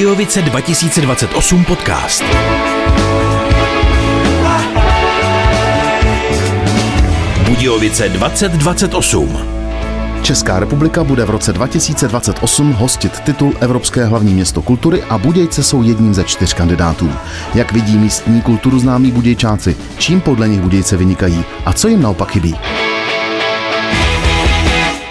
Budějovice 2028 podcast. Budějovice 2028. Česká republika bude v roce 2028 hostit titul Evropské hlavní město kultury a Budějce jsou jedním ze čtyř kandidátů. Jak vidí místní kulturu známí Budějčáci, čím podle nich Budějce vynikají a co jim naopak chybí?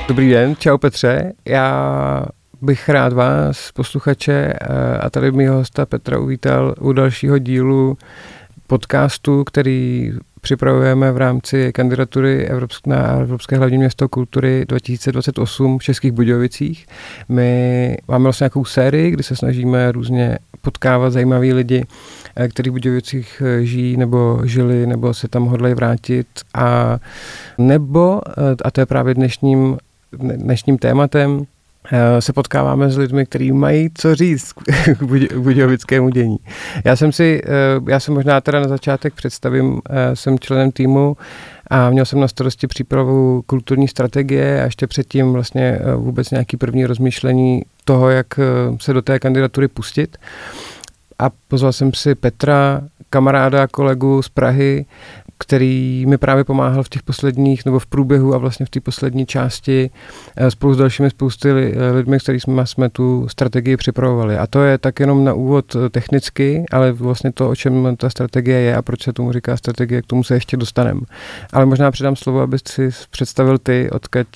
Dobrý den, čau Petře. Já bych rád vás, posluchače a tady mýho hosta Petra uvítal u dalšího dílu podcastu, který připravujeme v rámci kandidatury Evropské, na Evropské hlavní město kultury 2028 v Českých Budějovicích. My máme vlastně nějakou sérii, kdy se snažíme různě potkávat zajímaví lidi, kteří v Budějovicích žijí nebo žili, nebo se tam hodlají vrátit. A nebo, a to je právě dnešním, dnešním tématem, se potkáváme s lidmi, kteří mají co říct k budějovickému dění. Já jsem si, já jsem možná teda na začátek představím, jsem členem týmu a měl jsem na starosti přípravu kulturní strategie a ještě předtím vlastně vůbec nějaký první rozmýšlení toho, jak se do té kandidatury pustit. A pozval jsem si Petra, kamaráda, kolegu z Prahy, který mi právě pomáhal v těch posledních, nebo v průběhu a vlastně v té poslední části spolu s dalšími spousty lidmi, s kterými jsme tu strategii připravovali. A to je tak jenom na úvod technicky, ale vlastně to, o čem ta strategie je a proč se tomu říká strategie, k tomu se ještě dostaneme. Ale možná předám slovo, abys si představil ty, odkud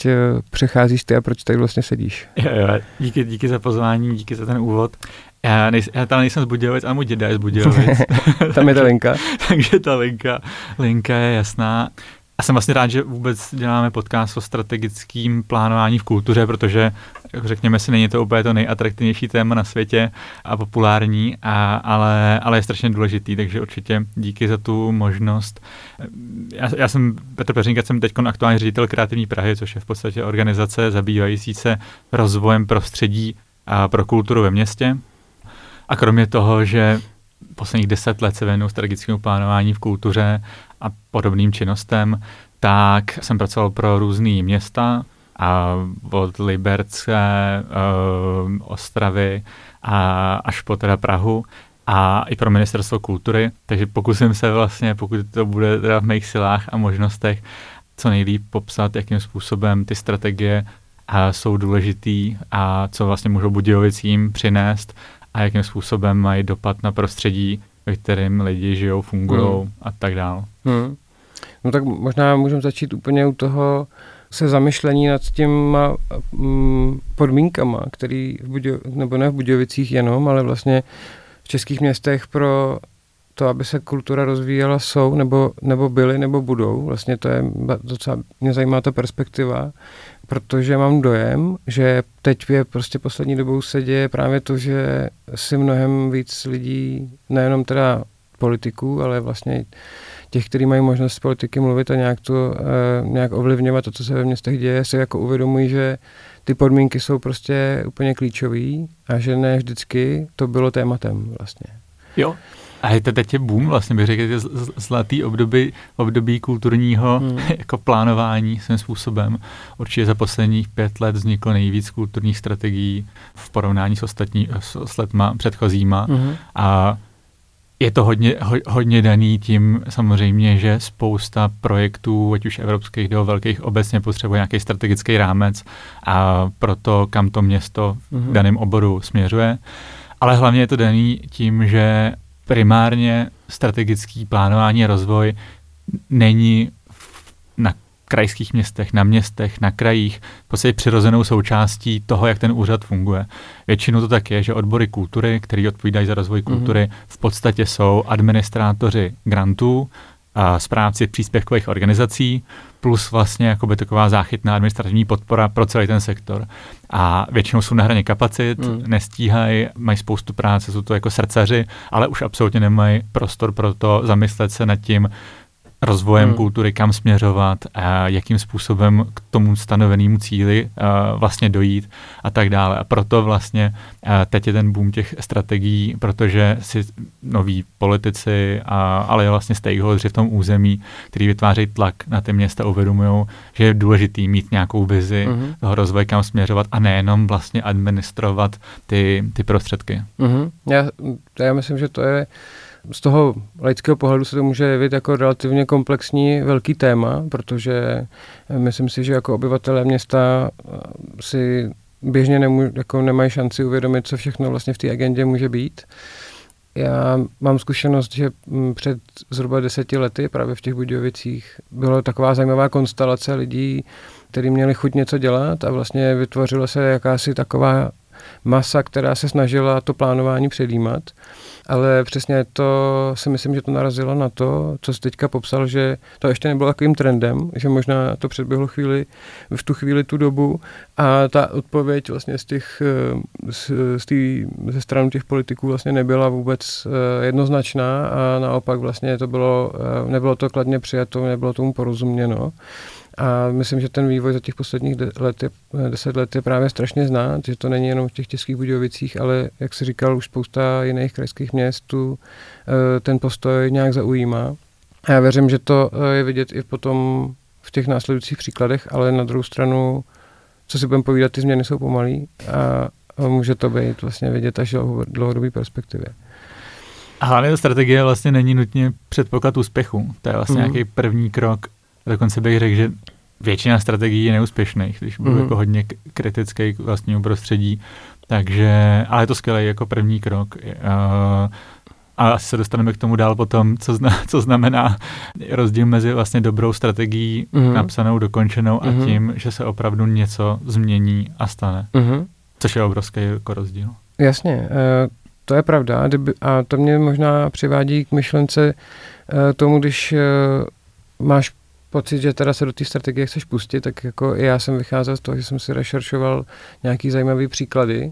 přecházíš ty a proč tady vlastně sedíš. Jo, jo, díky, díky za pozvání, díky za ten úvod. Já, nej, já tam nejsem z Budějovic, ale můj děda je z Budějovic. tam je ta linka. takže ta linka, linka je jasná. A jsem vlastně rád, že vůbec děláme podcast o strategickém plánování v kultuře, protože řekněme si, není to úplně to nejatraktivnější téma na světě a populární, a, ale, ale je strašně důležitý, takže určitě díky za tu možnost. Já, já jsem Petr Peřinka, jsem teď aktuální ředitel Kreativní Prahy, což je v podstatě organizace zabývající se rozvojem prostředí a pro kulturu ve městě. A kromě toho, že posledních deset let se věnuju strategickému plánování v kultuře a podobným činnostem, tak jsem pracoval pro různé města, a od Liberce, uh, Ostravy a až po teda Prahu a i pro ministerstvo kultury, takže pokusím se vlastně, pokud to bude teda v mých silách a možnostech, co nejlíp popsat, jakým způsobem ty strategie a jsou důležitý a co vlastně můžou Budějovicím přinést a jakým způsobem mají dopad na prostředí, ve kterém lidi žijou, fungují hmm. a tak dále. Hmm. No tak možná můžeme začít úplně u toho se zamyšlení nad těma mm, podmínkama, který v Budějo, nebo ne v Budějovicích jenom, ale vlastně v českých městech pro to, aby se kultura rozvíjela, jsou, nebo, nebo byly, nebo budou. Vlastně to je docela, mě zajímá ta perspektiva protože mám dojem, že teď je prostě poslední dobou se děje právě to, že si mnohem víc lidí, nejenom teda politiků, ale vlastně těch, kteří mají možnost z politiky mluvit a nějak, to, eh, nějak ovlivňovat to, co se ve městech děje, si jako uvědomují, že ty podmínky jsou prostě úplně klíčové a že ne vždycky to bylo tématem vlastně. Jo, a je to teď je boom, vlastně bych řekl, zlatý období, období kulturního hmm. jako plánování svým způsobem. Určitě za posledních pět let vzniklo nejvíc kulturních strategií v porovnání s ostatní, s, s letma předchozíma. Hmm. A je to hodně, ho, hodně daný tím samozřejmě, že spousta projektů, ať už evropských nebo velkých, obecně potřebuje nějaký strategický rámec a proto, kam to město v hmm. daném oboru směřuje. Ale hlavně je to daný tím, že primárně strategický plánování a rozvoj není na krajských městech, na městech, na krajích, v podstatě přirozenou součástí toho, jak ten úřad funguje. Většinou to tak je, že odbory kultury, které odpovídají za rozvoj kultury, mm-hmm. v podstatě jsou administrátoři grantů, a správci příspěvkových organizací, plus vlastně jakoby taková záchytná administrativní podpora pro celý ten sektor. A většinou jsou na hraně kapacit, mm. nestíhají, mají spoustu práce, jsou to jako srdcaři, ale už absolutně nemají prostor pro to zamyslet se nad tím, rozvojem hmm. kultury, kam směřovat, a jakým způsobem k tomu stanovenému cíli a vlastně dojít a tak dále. A proto vlastně teď je ten boom těch strategií, protože si noví politici, a, ale vlastně stakeholders v tom území, který vytvářejí tlak na ty města, uvědomují, že je důležitý mít nějakou vizi hmm. toho rozvoje, kam směřovat a nejenom vlastně administrovat ty, ty prostředky. Hmm. Já, já myslím, že to je z toho laického pohledu se to může jevit jako relativně komplexní velký téma, protože myslím si, že jako obyvatelé města si běžně nemů, jako nemají šanci uvědomit, co všechno vlastně v té agendě může být. Já mám zkušenost, že před zhruba deseti lety právě v těch Budějovicích byla taková zajímavá konstelace lidí, kteří měli chuť něco dělat a vlastně vytvořila se jakási taková masa, která se snažila to plánování předjímat ale přesně to si myslím, že to narazilo na to, co jsi teďka popsal, že to ještě nebylo takovým trendem, že možná to předběhlo chvíli, v tu chvíli tu dobu a ta odpověď vlastně z těch, eh, z, z tý, ze strany těch politiků vlastně nebyla vůbec eh, jednoznačná a naopak vlastně to bylo, eh, nebylo to kladně přijato, nebylo tomu porozuměno. A myslím, že ten vývoj za těch posledních de- let je, deset let je právě strašně znát, že to není jenom v těch českých Budějovicích, ale jak si říkal, už spousta jiných krajských městů eh, ten postoj nějak zaujímá. A já věřím, že to eh, je vidět i potom v těch následujících příkladech, ale na druhou stranu, co si budeme povídat, ty změny jsou pomalý a může to být vlastně vidět až v dlouhodobé perspektivě. A hlavně ta strategie vlastně není nutně předpoklad úspěchu. To je vlastně mm. nějaký první krok Dokonce bych řekl, že většina strategií je neúspěšných, když budu mm. jako hodně kritický k vlastnímu prostředí. Takže, ale je to skvělé jako první krok. Uh, a asi se dostaneme k tomu dál potom, co, zna, co znamená rozdíl mezi vlastně dobrou strategií, mm. napsanou, dokončenou mm. a mhm. tím, že se opravdu něco změní a stane. Mm. Což je obrovský jako rozdíl. Jasně, uh, to je pravda. A to mě možná přivádí k myšlence uh, tomu, když uh, máš pocit, že teda se do té strategie chceš pustit, tak jako i já jsem vycházel z toho, že jsem si rešeršoval nějaký zajímavý příklady,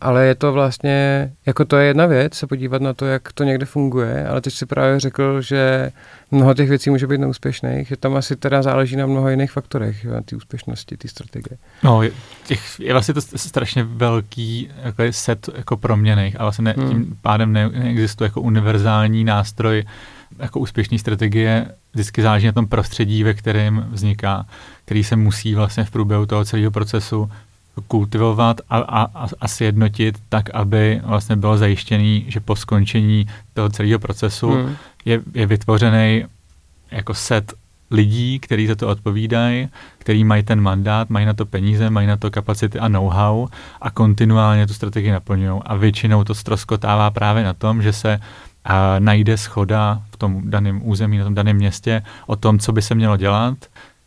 ale je to vlastně, jako to je jedna věc, se podívat na to, jak to někde funguje, ale teď si právě řekl, že mnoho těch věcí může být neúspěšných, že tam asi teda záleží na mnoho jiných faktorech, na té úspěšnosti, té strategie. No, je, těch, je vlastně to strašně velký jako set jako proměných, ale vlastně ne, hmm. tím pádem ne, neexistuje jako univerzální nástroj, jako úspěšné strategie vždycky záleží na tom prostředí, ve kterém vzniká, který se musí vlastně v průběhu toho celého procesu kultivovat a, a, a sjednotit tak, aby vlastně bylo zajištěný, že po skončení toho celého procesu hmm. je, je vytvořený jako set lidí, kteří za to odpovídají, kteří mají ten mandát, mají na to peníze, mají na to kapacity a know-how a kontinuálně tu strategii naplňují. A většinou to stroskotává právě na tom, že se a najde schoda v tom daném území, na tom daném městě o tom, co by se mělo dělat,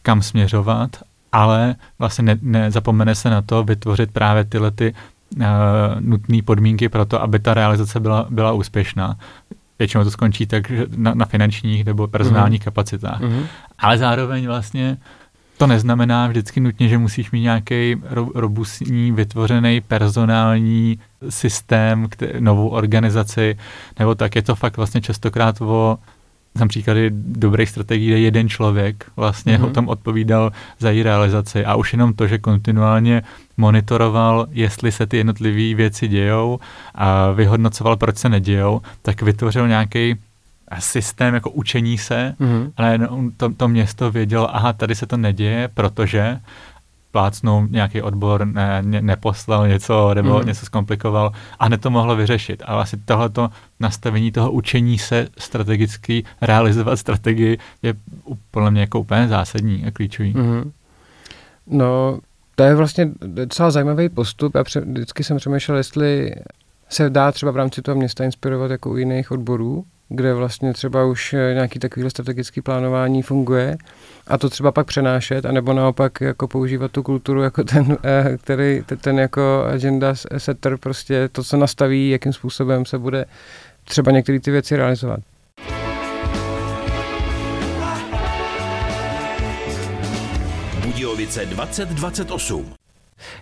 kam směřovat, ale vlastně ne, nezapomene se na to vytvořit právě tyhle ty uh, nutné podmínky pro to, aby ta realizace byla, byla úspěšná. Většinou to skončí tak na, na finančních nebo personálních mm-hmm. kapacitách. Mm-hmm. Ale zároveň vlastně to neznamená vždycky nutně, že musíš mít nějaký ro- robustní, vytvořený personální systém, který, novou organizaci, nebo tak je to fakt vlastně častokrát o jsem příklady dobrých strategií, kde jeden člověk vlastně mm-hmm. o tom odpovídal za její realizaci a už jenom to, že kontinuálně monitoroval, jestli se ty jednotlivé věci dějou a vyhodnocoval, proč se nedějou, tak vytvořil nějaký systém jako učení se, mm-hmm. ale to, to město vědělo, aha, tady se to neděje, protože plácnou nějaký odbor ne, ne, neposlal něco nebo mm. něco zkomplikoval a hned to mohlo vyřešit. Ale asi tohleto nastavení toho učení se strategicky realizovat strategii je podle mě jako úplně zásadní a klíčový. Mm. No, to je vlastně docela zajímavý postup. Já pře- vždycky jsem přemýšlel, jestli se dá třeba v rámci toho města inspirovat jako u jiných odborů, kde vlastně třeba už eh, nějaký takovýhle strategický plánování funguje a to třeba pak přenášet, anebo naopak jako používat tu kulturu jako ten, eh, který, ten jako agenda setter, prostě to, co nastaví, jakým způsobem se bude třeba některé ty věci realizovat. Budějovice 2028.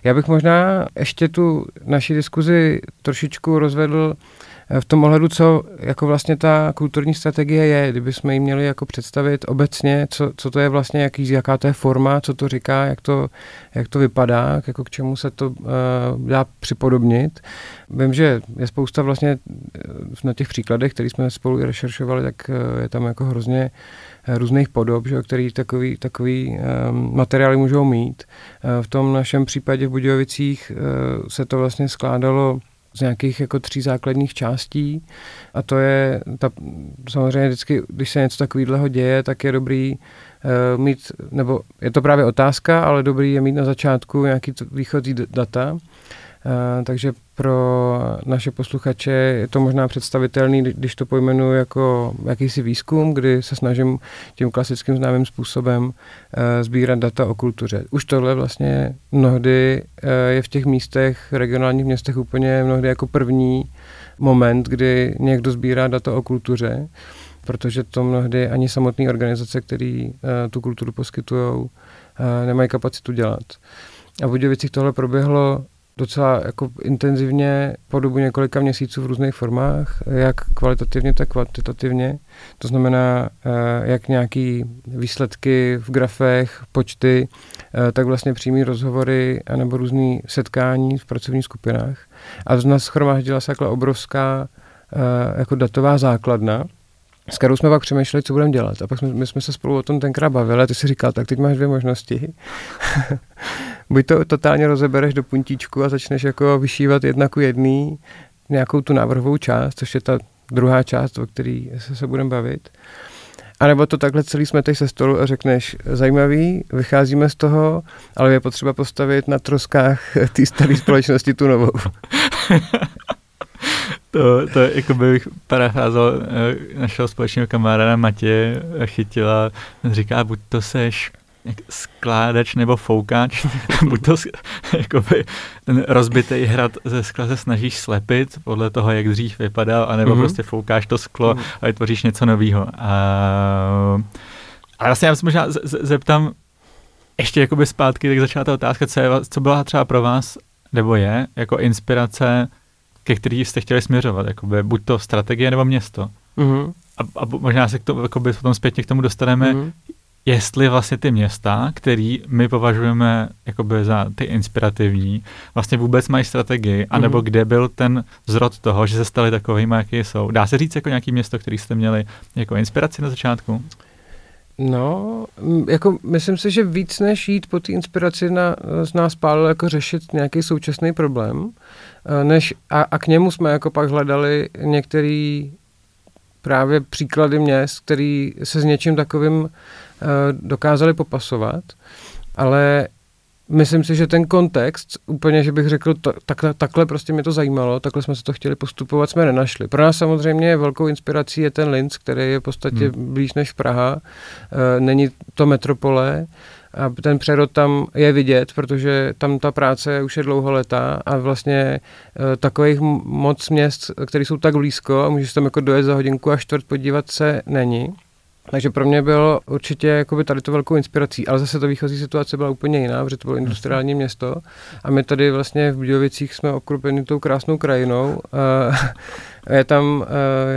Já bych možná ještě tu naši diskuzi trošičku rozvedl v tom ohledu, co jako vlastně ta kulturní strategie je, kdyby jsme ji měli jako představit obecně, co, co to je vlastně, jaký, jaká to je forma, co to říká, jak to, jak to vypadá, jako k čemu se to uh, dá připodobnit. Vím, že je spousta vlastně na těch příkladech, které jsme spolu rešeršovali, tak uh, je tam jako hrozně různých podob, že, který takový, takový um, materiály můžou mít. V tom našem případě v Budějovicích uh, se to vlastně skládalo z nějakých jako tří základních částí. A to je, ta, samozřejmě vždycky, když se něco takového děje, tak je dobrý uh, mít, nebo je to právě otázka, ale dobrý je mít na začátku nějaký výchozí data, takže pro naše posluchače je to možná představitelný, když to pojmenuji jako jakýsi výzkum, kdy se snažím tím klasickým známým způsobem uh, sbírat data o kultuře. Už tohle vlastně mnohdy uh, je v těch místech, regionálních městech úplně mnohdy jako první moment, kdy někdo sbírá data o kultuře, protože to mnohdy ani samotné organizace, které tu kulturu poskytují, nemají kapacitu dělat. A v Budějovicích tohle proběhlo docela jako intenzivně po dobu několika měsíců v různých formách, jak kvalitativně, tak kvantitativně. To znamená, eh, jak nějaký výsledky v grafech, počty, eh, tak vlastně přímý rozhovory nebo různé setkání v pracovních skupinách. A z nás schromáždila se takhle obrovská eh, jako datová základna, s kterou jsme pak přemýšleli, co budeme dělat. A pak jsme, my jsme se spolu o tom tenkrát bavili a ty si říkal, tak teď máš dvě možnosti. Buď to totálně rozebereš do puntíčku a začneš jako vyšívat jedna ku jedný nějakou tu návrhovou část, což je ta druhá část, o které se, se budeme bavit. A nebo to takhle celý smeteš se stolu a řekneš, zajímavý, vycházíme z toho, ale je potřeba postavit na troskách té staré společnosti tu novou. To, to jako bych parafrázal eh, našeho společného kamaráda Matě chytila, říká, buď to seš skládač nebo foukač, buď to jakoby, ten rozbitý hrad ze skla se snažíš slepit podle toho, jak dřív vypadal, anebo mm-hmm. prostě foukáš to sklo mm-hmm. a vytvoříš něco nového. A, a vlastně já se možná z, z, zeptám ještě jakoby zpátky, tak začala ta otázka, co, je, co byla třeba pro vás, nebo je, jako inspirace, ke který jste chtěli směřovat, jakoby, buď to strategie nebo město. Mm-hmm. A, a možná se k tomu, jakoby, potom zpětně k tomu dostaneme, mm-hmm jestli vlastně ty města, který my považujeme jakoby za ty inspirativní, vlastně vůbec mají strategii, anebo mm. kde byl ten zrod toho, že se stali takovými, jaký jsou. Dá se říct jako nějaký město, který jste měli jako inspiraci na začátku? No, jako myslím si, že víc než jít po té inspiraci na, z nás pálilo jako řešit nějaký současný problém, eh, než a, a k němu jsme jako pak hledali některý právě příklady měst, který se s něčím takovým dokázali popasovat, ale myslím si, že ten kontext, úplně, že bych řekl, to, takhle, takhle prostě mě to zajímalo, takhle jsme se to chtěli postupovat, jsme nenašli. Pro nás samozřejmě velkou inspirací je ten Linz, který je v podstatě hmm. blíž než Praha, e, není to metropole, a ten přerod tam je vidět, protože tam ta práce už je dlouholetá a vlastně e, takových moc měst, které jsou tak blízko a můžeš tam jako dojet za hodinku a čtvrt podívat se, není. Takže pro mě bylo určitě jakoby tady to velkou inspirací, ale zase ta výchozí situace byla úplně jiná, protože to bylo industriální město a my tady vlastně v Budějovicích jsme obklopeni tou krásnou krajinou. je tam,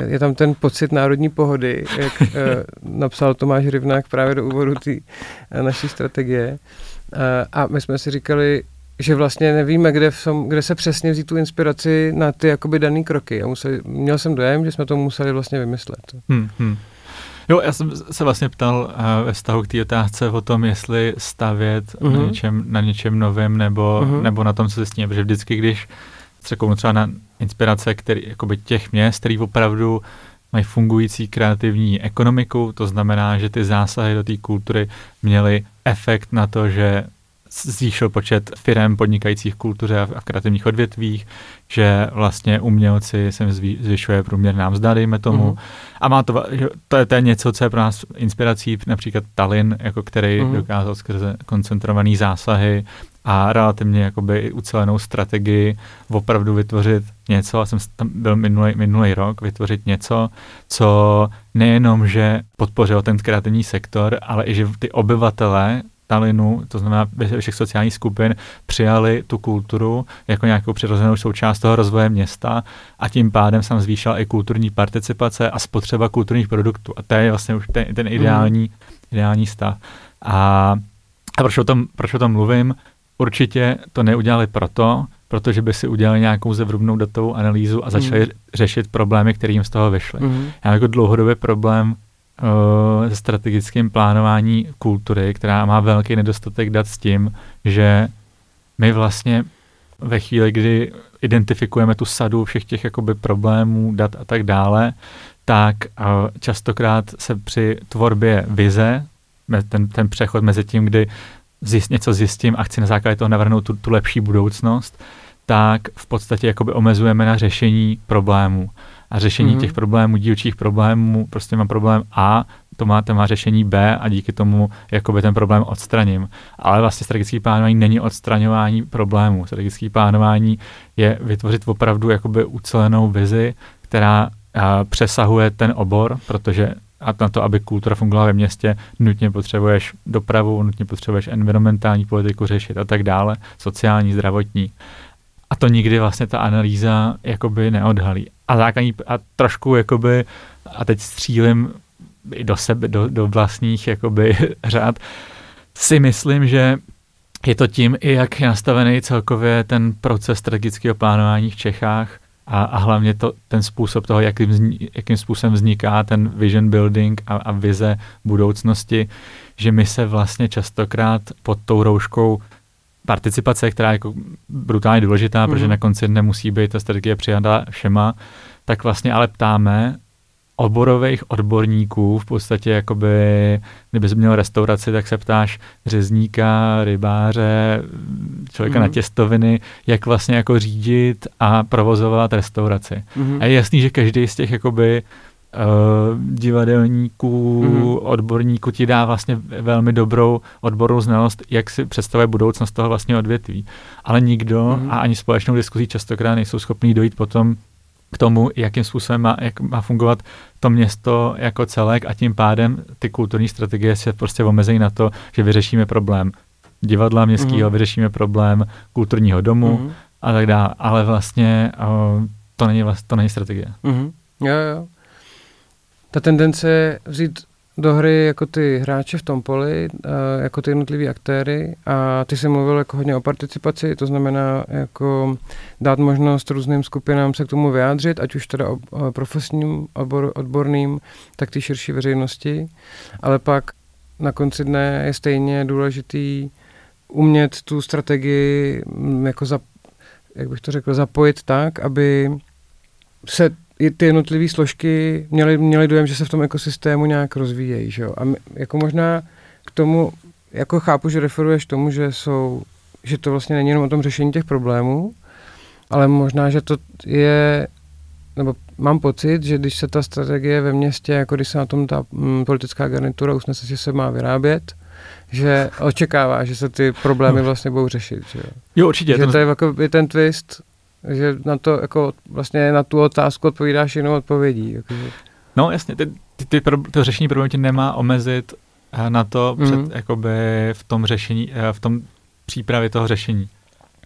je tam ten pocit národní pohody, jak napsal Tomáš Rivnák právě do úvodu té naší strategie. A my jsme si říkali, že vlastně nevíme, kde, v, kde se přesně vzít tu inspiraci na ty jakoby daný kroky. A museli, měl jsem dojem, že jsme to museli vlastně vymyslet. Hmm, hmm. Jo, já jsem se vlastně ptal uh, ve vztahu k té otázce o tom, jestli stavět uh-huh. na, mhm. něčem, na něčem novém nebo, uh-huh. nebo na tom, co se sní. Protože vždycky, když se komu třeba na inspirace který, jakoby těch měst, který opravdu mají fungující kreativní ekonomiku, to znamená, že ty zásahy do té kultury měly efekt na to, že zvýšil počet firm podnikajících v kultuře a v kreativních odvětvích, že vlastně umělci se zvyšuje průměrná mzda, dejme tomu. Uh-huh. A má to, to je, to je něco, co je pro nás inspirací, například Tallinn, jako který uh-huh. dokázal skrze koncentrovaný zásahy a relativně jakoby ucelenou strategii opravdu vytvořit něco, a jsem tam byl minulý, minulý rok, vytvořit něco, co nejenom, že podpořilo ten kreativní sektor, ale i že ty obyvatele Talinu, to znamená ve všech sociálních skupin, přijali tu kulturu jako nějakou přirozenou součást toho rozvoje města a tím pádem se zvýšila i kulturní participace a spotřeba kulturních produktů. A to je vlastně už ten, ten ideální, mm. ideální stav. A, a proč, o tom, proč o tom mluvím? Určitě to neudělali proto, protože by si udělali nějakou zevrubnou datovou analýzu a začali mm. řešit problémy, které jim z toho vyšly. Mm. Já jako dlouhodobý problém uh, strategickým plánování kultury, která má velký nedostatek dat s tím, že my vlastně ve chvíli, kdy identifikujeme tu sadu všech těch jakoby problémů, dat a tak dále, tak uh, častokrát se při tvorbě vize, ten, ten přechod mezi tím, kdy zjist, něco zjistím a chci na základě toho navrhnout tu, tu lepší budoucnost, tak v podstatě jakoby omezujeme na řešení problémů. A řešení mm-hmm. těch problémů, dílčích problémů, prostě mám problém A, to má, to má řešení B a díky tomu jakoby ten problém odstraním. Ale vlastně strategické plánování není odstraňování problémů. Strategické plánování je vytvořit opravdu jakoby ucelenou vizi, která a, přesahuje ten obor, protože a na to, aby kultura fungovala ve městě, nutně potřebuješ dopravu, nutně potřebuješ environmentální politiku řešit a tak dále, sociální, zdravotní. A to nikdy vlastně ta analýza jakoby neodhalí. A základní, a trošku jakoby, a teď střílim i do sebe, do, do vlastních jakoby řád, si myslím, že je to tím i, jak je nastavený celkově ten proces strategického plánování v Čechách a, a hlavně to, ten způsob toho, jakým, zni, jakým způsobem vzniká ten vision building a, a vize budoucnosti, že my se vlastně častokrát pod tou rouškou participace, která je jako brutálně důležitá, mm. protože mhm. na konci nemusí být ta strategie přijatá všema, tak vlastně ale ptáme oborových odborníků, v podstatě jakoby, kdybys měl restauraci, tak se ptáš řezníka, rybáře, člověka mm. na těstoviny, jak vlastně jako řídit a provozovat restauraci. Mm. A je jasný, že každý z těch jakoby uh, divadelníků, mm-hmm. odborníků ti dá vlastně velmi dobrou odbornou znalost, jak si představuje budoucnost toho vlastně odvětví. Ale nikdo mm-hmm. a ani společnou diskuzí častokrát nejsou schopní dojít potom k tomu, jakým způsobem má, jak má fungovat to město jako celek a tím pádem ty kulturní strategie se prostě omezejí na to, že vyřešíme problém divadla městského, mm-hmm. vyřešíme problém kulturního domu mm-hmm. a tak dále. Ale vlastně uh, to není, vlast, to není strategie. Mm-hmm. Jo, jo ta tendence vzít do hry jako ty hráče v tom poli, jako ty jednotliví aktéry. A ty jsi mluvil jako hodně o participaci, to znamená jako dát možnost různým skupinám se k tomu vyjádřit, ať už teda o profesním, obor, odborným, tak ty širší veřejnosti, ale pak na konci dne je stejně důležitý umět tu strategii jako za, jak bych to řekl, zapojit tak, aby se ty jednotlivé složky měly, měly dojem, že se v tom ekosystému nějak rozvíjejí. Že jo? A my, jako možná k tomu, jako chápu, že referuješ tomu, že jsou, že to vlastně není jenom o tom řešení těch problémů, ale možná, že to je, nebo mám pocit, že když se ta strategie ve městě, jako když se na tom ta m, politická garnitura usnese, že se má vyrábět, že očekává, že se ty problémy vlastně budou řešit. Že jo, jo určitě. Že ten... to je jako je ten twist, že na to jako vlastně na tu otázku odpovídáš jenom odpovědí. Jakože. No jasně, ty, ty, ty, to řešení problému tě nemá omezit eh, na to mm. před, jakoby v tom řešení, eh, v tom přípravě toho řešení.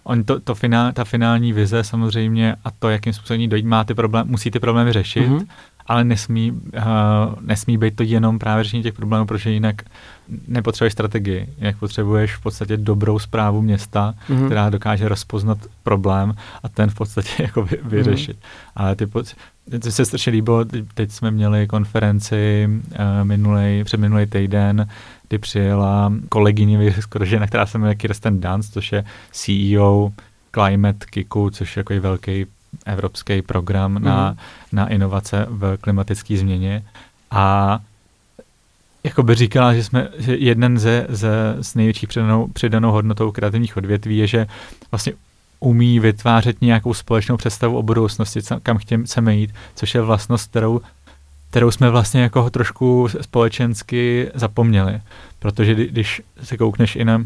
On to, to finál, ta finální vize samozřejmě a to, jakým způsobem dojít, má ty problém, musí ty problémy řešit, mm-hmm. Ale nesmí, uh, nesmí být to jenom právě řešení těch problémů, protože jinak nepotřebuješ strategii, jak potřebuješ v podstatě dobrou zprávu města, mm-hmm. která dokáže rozpoznat problém a ten v podstatě jako vy, vyřešit. Mm-hmm. Ale ty, to se strašně líbilo, teď jsme měli konferenci uh, minulej, před minulý týden, kdy přijela kolegyně, skoro žena, která se jmenuje Kirsten Dunst, což je CEO Climate Kiku, což je jako velký evropský program mm-hmm. na, mhm. na inovace v klimatické změně. A jako by říkala, že jsme, že jeden ze, ze s největší přidanou, přidanou hodnotou kreativních odvětví je, že vlastně umí vytvářet nějakou společnou představu o budoucnosti, kam chceme jít, což je vlastnost, kterou, kterou jsme vlastně jako trošku společensky zapomněli. Protože když se koukneš i na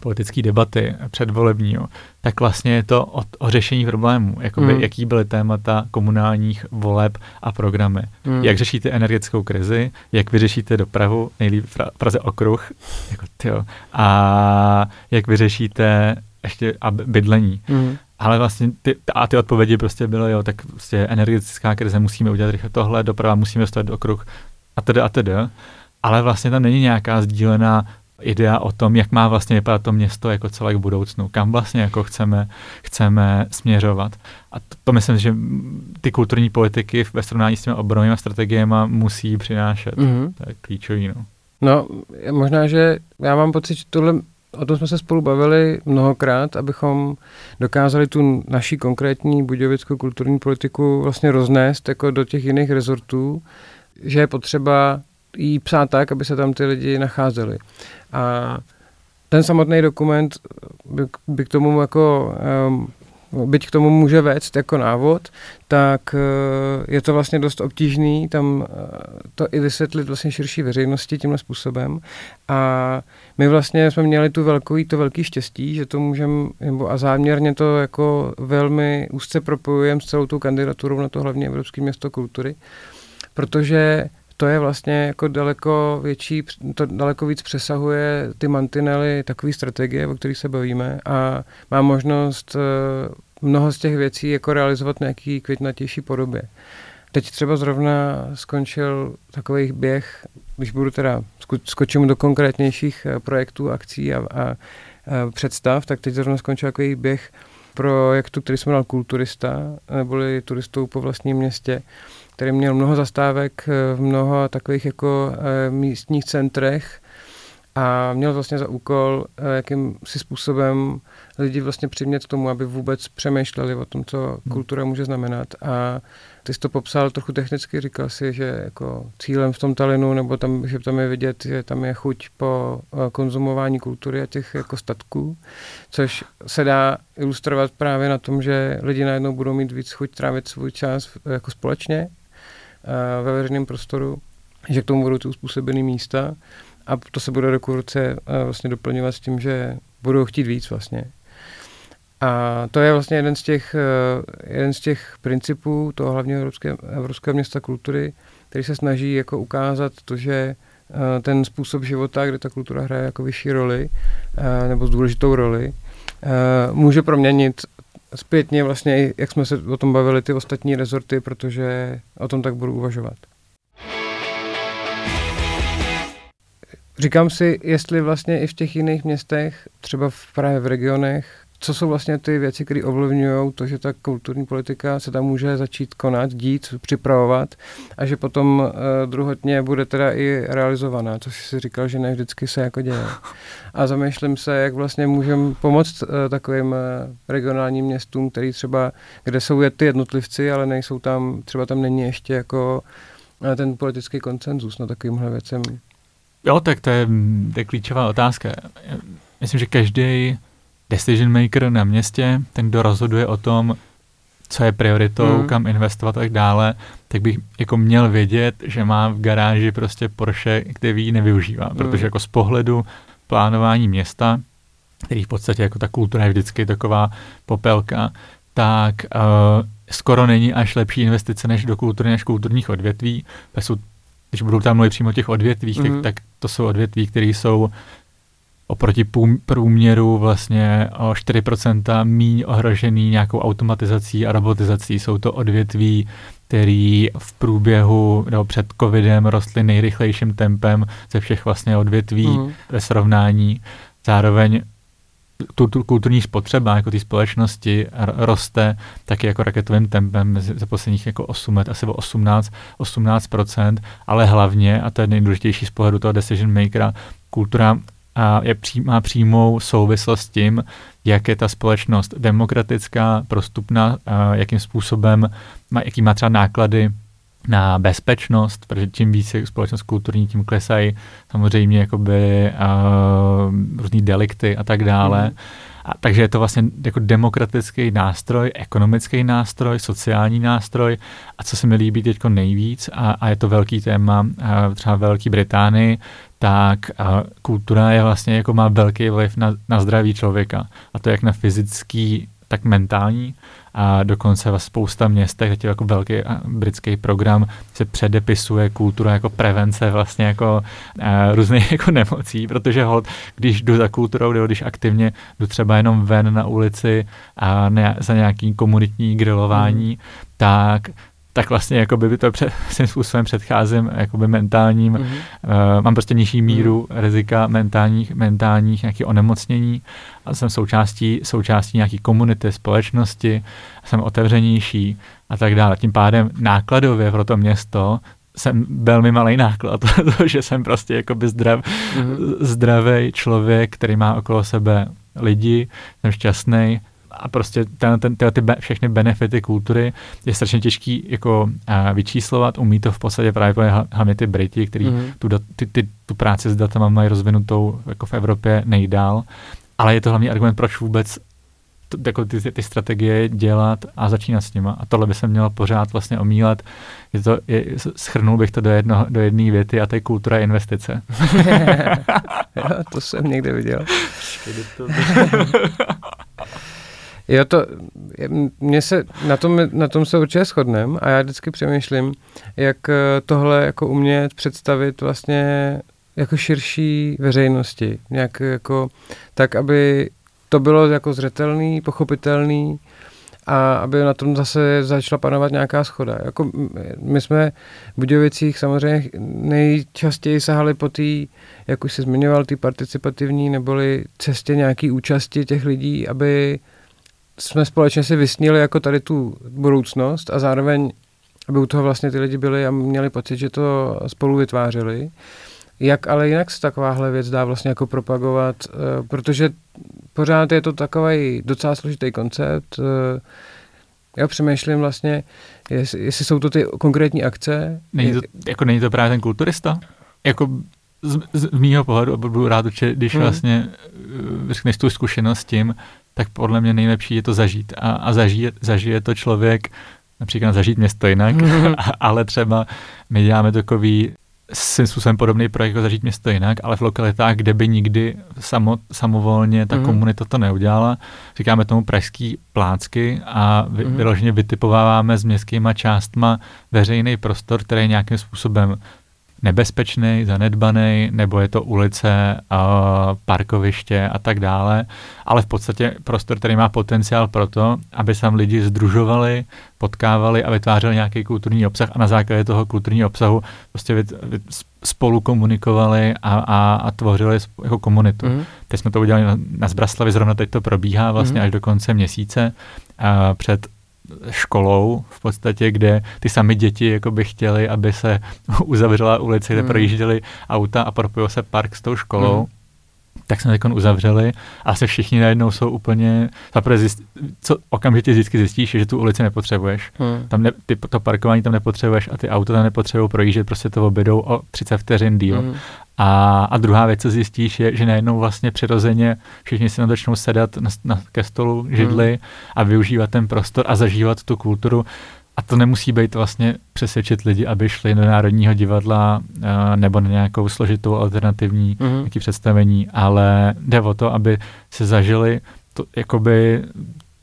politické debaty předvolební, jo, tak vlastně je to o, o řešení problémů, jakoby, mm. jaký byly témata komunálních voleb a programy. Mm. Jak řešíte energetickou krizi, jak vyřešíte dopravu, nejlíp v Praze okruh, jako tyjo, a jak vyřešíte ještě a bydlení. Mm. Ale vlastně ty, a ty odpovědi prostě byly, jo, tak prostě energetická krize, musíme udělat rychle tohle, doprava, musíme dostat okruh a tedy a tedy. Ale vlastně tam není nějaká sdílená idea o tom, jak má vlastně vypadat to město jako celé v budoucnu, kam vlastně jako chceme, chceme směřovat. A to, to myslím, že ty kulturní politiky ve srovnání s těmi obrovými strategiemi musí přinášet. Mm-hmm. To je klíčový. No. no, možná, že já mám pocit, že tohle O tom jsme se spolu bavili mnohokrát, abychom dokázali tu naší konkrétní budějovickou kulturní politiku vlastně roznést jako do těch jiných rezortů, že je potřeba jí psát tak, aby se tam ty lidi nacházeli. A ten samotný dokument by, by k tomu jako um, byť k tomu může vést jako návod, tak eh, je to vlastně dost obtížný tam eh, to i vysvětlit vlastně širší veřejnosti tímhle způsobem. A my vlastně jsme měli tu velkou, to velký štěstí, že to můžeme, a záměrně to jako velmi úzce propojujeme s celou tou kandidaturou na to hlavní Evropské město kultury, protože to je vlastně jako daleko větší, to daleko víc přesahuje ty mantinely takové strategie, o kterých se bavíme a má možnost eh, mnoho z těch věcí jako realizovat nějaký květnatější podobě. Teď třeba zrovna skončil takový běh, když budu teda skočím do konkrétnějších eh, projektů, akcí a, a, a představ, tak teď zrovna skončil takový běh projektu, který jsme dal Kulturista, neboli turistou po vlastním městě, který měl mnoho zastávek eh, v mnoha takových jako eh, místních centrech a měl vlastně za úkol, eh, jakým si způsobem lidi vlastně přimět k tomu, aby vůbec přemýšleli o tom, co hmm. kultura může znamenat. A ty jsi to popsal trochu technicky, říkal si, že jako cílem v tom Talinu, nebo tam, že tam je vidět, že tam je chuť po konzumování kultury a těch jako statků, což se dá ilustrovat právě na tom, že lidi najednou budou mít víc chuť trávit svůj čas jako společně ve veřejném prostoru, že k tomu budou ty uspůsobené místa a to se bude do ruce eh, vlastně doplňovat s tím, že budou chtít víc vlastně. A to je vlastně jeden z těch, eh, jeden z těch principů toho hlavního Evropské, Evropského města kultury, který se snaží jako ukázat to, že ten způsob života, kde ta kultura hraje jako vyšší roli, nebo důležitou roli, může proměnit zpětně vlastně, jak jsme se o tom bavili, ty ostatní rezorty, protože o tom tak budu uvažovat. Říkám si, jestli vlastně i v těch jiných městech, třeba v právě v regionech, co jsou vlastně ty věci, které ovlivňují to, že ta kulturní politika se tam může začít konat, dít, připravovat a že potom uh, druhotně bude teda i realizovaná, což si říkal, že ne vždycky se jako děje. A zamýšlím se, jak vlastně můžeme pomoct uh, takovým uh, regionálním městům, který třeba, kde jsou ty jednotlivci, ale nejsou tam, třeba tam není ještě jako uh, ten politický koncenzus na takovýmhle věcem. Jo, tak to je, to je klíčová otázka. Myslím, že každý decision maker na městě, ten, kdo rozhoduje o tom, co je prioritou, mm. kam investovat a tak dále, tak bych jako měl vědět, že má v garáži prostě Porsche, který ji nevyužívá, mm. protože jako z pohledu plánování města, který v podstatě jako ta kultura je vždycky taková popelka, tak uh, skoro není až lepší investice než do kultury, než kulturních odvětví. Jsou, když budou tam mluvit přímo o těch odvětvích, mm. tak, tak to jsou odvětví, které jsou oproti průměru vlastně o 4% míň ohrožený nějakou automatizací a robotizací. Jsou to odvětví, který v průběhu nebo před covidem rostly nejrychlejším tempem ze všech vlastně odvětví mm. ve srovnání. Zároveň tu, tu kulturní spotřeba jako té společnosti roste taky jako raketovým tempem za posledních jako 8 let, asi o 18, 18%, ale hlavně, a to je nejdůležitější z pohledu toho decision makera, kultura a je pří, má přímou souvislost s tím, jak je ta společnost demokratická, prostupná, jakým způsobem, má, jaký má třeba náklady na bezpečnost, protože čím více společnost kulturní, tím klesají samozřejmě jakoby uh, různý delikty a tak dále. Mm. A, takže je to vlastně jako demokratický nástroj, ekonomický nástroj, sociální nástroj a co se mi líbí teď nejvíc a, a je to velký téma třeba Velké Británii, tak a kultura je vlastně jako má velký vliv na, na zdraví člověka. A to jak na fyzický, tak mentální a dokonce v spousta městech, teď jako velký britský program, se předepisuje kultura jako prevence vlastně jako uh, různých jako nemocí, protože hold, když jdu za kulturou, nebo když aktivně jdu třeba jenom ven na ulici a ne, za nějaký komunitní grilování, mm. tak tak vlastně jako by to před, svým způsobem předcházím jakoby mentálním, mm-hmm. uh, mám prostě nižší míru mm-hmm. rizika mentálních, mentálních nějakých onemocnění a jsem součástí, součástí nějaký komunity, společnosti, jsem otevřenější a tak dále. Tím pádem nákladově pro to město jsem velmi malý náklad, to, že jsem prostě jakoby zdrav, mm-hmm. zdravý člověk, který má okolo sebe lidi, jsem šťastný, a prostě ten, ten, ty, ty be, všechny benefity kultury je strašně těžký jako uh, vyčíslovat, umí to v podstatě právě hlavně ty Briti, kteří mm-hmm. tu, ty, ty, tu práci s datama mají rozvinutou jako v Evropě nejdál, ale je to hlavní argument, proč vůbec to, jako ty, ty strategie dělat a začínat s nima. A tohle by se mělo pořád vlastně omílat. Je to, je, schrnul bych to do, jedno, do jedné věty a to je kultura investice. jo, to jsem někde viděl. Jo, to, mě se, na tom, na tom se určitě shodnem a já vždycky přemýšlím, jak eh, tohle jako umět představit vlastně jako širší veřejnosti. Nějak jako, tak, aby to bylo jako zřetelný, pochopitelný a aby na tom zase začala panovat nějaká schoda. Jako my jsme v Budějovicích samozřejmě nejčastěji sahali po té, jak už se zmiňoval, ty participativní neboli cestě nějaký účasti těch lidí, aby jsme společně si vysnili jako tady tu budoucnost a zároveň, aby u toho vlastně ty lidi byli a měli pocit, že to spolu vytvářeli. Jak ale jinak se takováhle věc dá vlastně jako propagovat, eh, protože pořád je to takový docela složitý koncept. Eh, já přemýšlím vlastně, jestli, jestli jsou to ty konkrétní akce. Není to, jako není to právě ten kulturista? Jako z, z mýho pohledu, budu rád, když hmm. vlastně eh, řekneš tu zkušenost s tím, tak podle mě nejlepší je to zažít. A, a zažije, zažije to člověk, například zažít město jinak, ale třeba my děláme takový svým způsobem podobný projekt jako zažít město jinak, ale v lokalitách, kde by nikdy samo, samovolně ta mm. komunita to neudělala. Říkáme tomu pražský plácky a vy, mm. vyloženě vytipováváme s městskýma částma veřejný prostor, který nějakým způsobem nebezpečný, zanedbaný, nebo je to ulice, parkoviště a tak dále, ale v podstatě prostor, který má potenciál pro to, aby se tam lidi združovali, potkávali a vytvářeli nějaký kulturní obsah a na základě toho kulturního obsahu prostě vyt, vyt, spolu komunikovali a, a, a tvořili jako komunitu. Mm. Teď jsme to udělali na, na Zbraslavi, zrovna teď to probíhá vlastně mm. až do konce měsíce a před školou v podstatě, kde ty sami děti jako by chtěli, aby se uzavřela ulice, kde mm. projížděly auta a propojil se park s tou školou. Mm. Tak jsme teď uzavřeli a se všichni najednou jsou úplně, zaprvé zjist, co okamžitě vždycky zjistíš, že tu ulici nepotřebuješ. Mm. Tam ne, ty, to parkování tam nepotřebuješ a ty auta tam nepotřebují projíždět, prostě to obědou o 30 vteřin díl. Mm. A, a druhá věc, co zjistíš, je, že najednou vlastně přirozeně všichni si začnou sedat na, na, ke stolu židli hmm. a využívat ten prostor a zažívat tu kulturu. A to nemusí být vlastně přesvědčit lidi, aby šli do Národního divadla uh, nebo na nějakou složitou alternativní mm-hmm. představení, ale jde o to, aby se zažili to, jakoby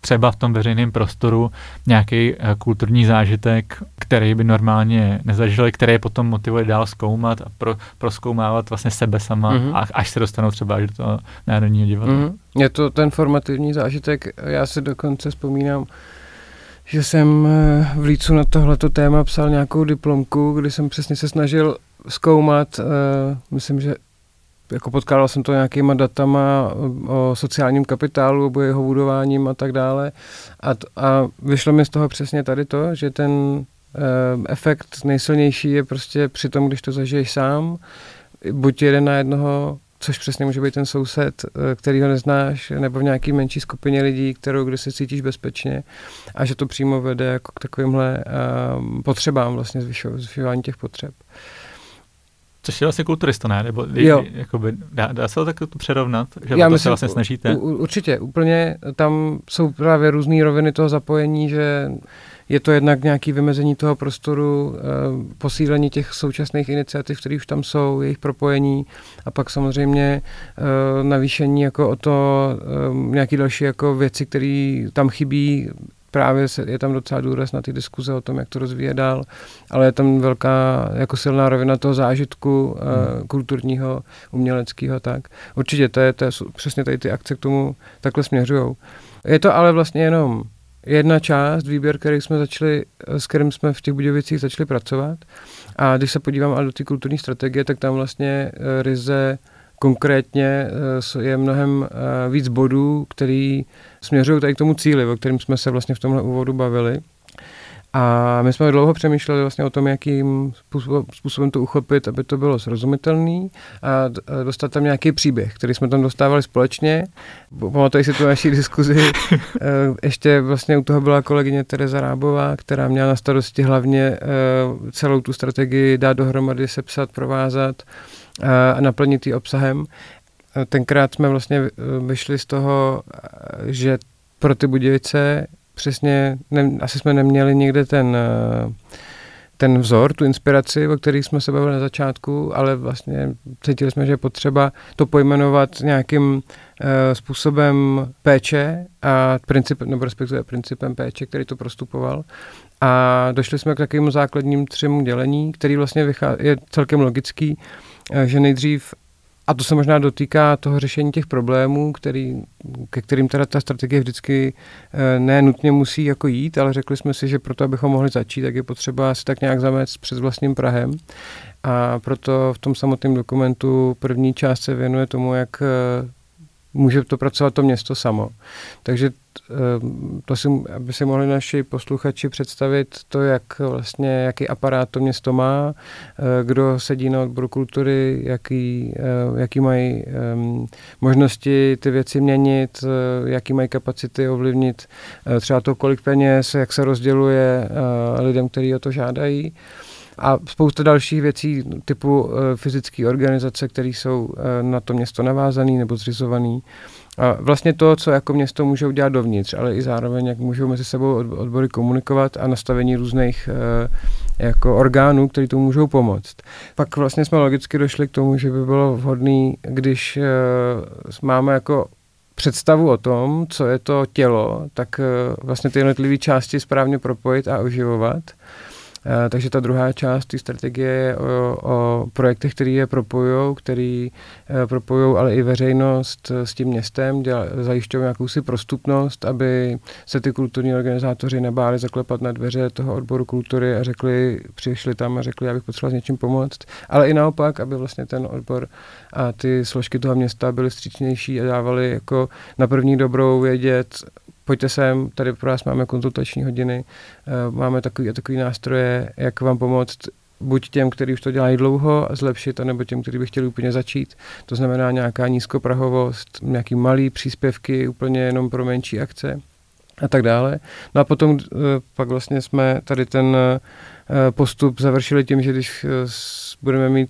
třeba v tom veřejném prostoru nějaký uh, kulturní zážitek, který by normálně nezažili, který je potom motivuje dál zkoumat a pro, proskoumávat vlastně sebe sama, mm-hmm. až se dostanou třeba až do toho Národního divadla. Mm-hmm. Je to ten formativní zážitek, já si dokonce vzpomínám, že jsem eh, v Lícu na tohleto téma psal nějakou diplomku, kdy jsem přesně se snažil zkoumat, uh, myslím, že jako potkával jsem to nějakýma datama o sociálním kapitálu, o jeho budováním a tak dále. A, a vyšlo mi z toho přesně tady to, že ten uh, efekt nejsilnější je prostě při tom, když to zažiješ sám, buď jeden na jednoho, což přesně může být ten soused, který ho neznáš, nebo v nějaký menší skupině lidí, kterou kde se cítíš bezpečně a že to přímo vede jako k takovýmhle uh, potřebám, vlastně zvyšování těch potřeb. Což je vlastně kulturista, ne? Nebo jo. Jakoby, dá, dá se to tak přerovnat? Že Já to myslím, se vlastně snažíte? U, určitě, úplně tam jsou právě různé roviny toho zapojení, že je to jednak nějaké vymezení toho prostoru, eh, posílení těch současných iniciativ, které už tam jsou, jejich propojení a pak samozřejmě eh, navýšení jako o to eh, nějaké další jako věci, které tam chybí, právě se, je tam docela důraz na ty diskuze o tom, jak to rozvíje dál, ale je tam velká jako silná rovina toho zážitku hmm. kulturního, uměleckého tak. Určitě to je, to je přesně tady ty akce k tomu takhle směřují. Je to ale vlastně jenom jedna část, výběr, který jsme začali, s kterým jsme v těch Budějovicích začali pracovat. A když se podívám ale do té kulturní strategie, tak tam vlastně eh, ryze konkrétně eh, je mnohem eh, víc bodů, který směřují tady k tomu cíli, o kterém jsme se vlastně v tomhle úvodu bavili. A my jsme dlouho přemýšleli vlastně o tom, jakým způsobem to uchopit, aby to bylo srozumitelné a dostat tam nějaký příběh, který jsme tam dostávali společně. Pamatuji si tu naší diskuzi. Eh, ještě vlastně u toho byla kolegyně Tereza Rábová, která měla na starosti hlavně eh, celou tu strategii dát dohromady, sepsat, provázat eh, a naplnit ji obsahem. Tenkrát jsme vlastně vyšli z toho, že pro ty Budějice přesně, ne, asi jsme neměli někde ten, eh, ten vzor, tu inspiraci, o který jsme se bavili na začátku, ale vlastně cítili jsme, že je potřeba to pojmenovat nějakým uh, způsobem péče a princip, nebo respektive principem péče, který to prostupoval. A došli jsme k takovému základním třemu dělení, který vlastně je celkem logický, uh, že nejdřív a to se možná dotýká toho řešení těch problémů, který, ke kterým teda ta strategie vždycky eh, ne nutně musí jako jít, ale řekli jsme si, že proto, abychom mohli začít, tak je potřeba si tak nějak zamést před vlastním Prahem. A proto v tom samotném dokumentu první část se věnuje tomu, jak eh, může to pracovat to město samo. Takže eh, to si, aby si mohli naši posluchači představit to, jak vlastně, jaký aparát to město má, eh, kdo sedí na odboru kultury, jaký, eh, jaký mají možnosti ty věci měnit, jaký mají kapacity ovlivnit třeba to, kolik peněz, jak se rozděluje lidem, kteří o to žádají a spousta dalších věcí typu uh, fyzické organizace, které jsou uh, na to město navázané nebo zřizované. A vlastně to, co jako město může udělat dovnitř, ale i zároveň, jak můžou mezi sebou odbory komunikovat a nastavení různých uh, jako orgánů, které tomu můžou pomoct. Pak vlastně jsme logicky došli k tomu, že by bylo vhodné, když máme jako představu o tom, co je to tělo, tak vlastně ty jednotlivé části správně propojit a oživovat. Eh, takže ta druhá část té strategie je o, o projektech, které je propojují, který eh, propojují ale i veřejnost s tím městem, zajišťují nějakou si prostupnost, aby se ty kulturní organizátoři nebáli zaklepat na dveře toho odboru kultury a řekli, přišli tam a řekli, já bych potřeboval s něčím pomoct, ale i naopak, aby vlastně ten odbor a ty složky toho města byly stříčnější a dávali jako na první dobrou vědět, pojďte sem, tady pro vás máme konzultační hodiny, eh, máme takový a takový nástroje, jak vám pomoct buď těm, kteří už to dělají dlouho a zlepšit, anebo těm, kteří by chtěli úplně začít. To znamená nějaká nízkoprahovost, nějaký malý příspěvky, úplně jenom pro menší akce a tak dále. No a potom eh, pak vlastně jsme tady ten eh, postup završili tím, že když budeme mít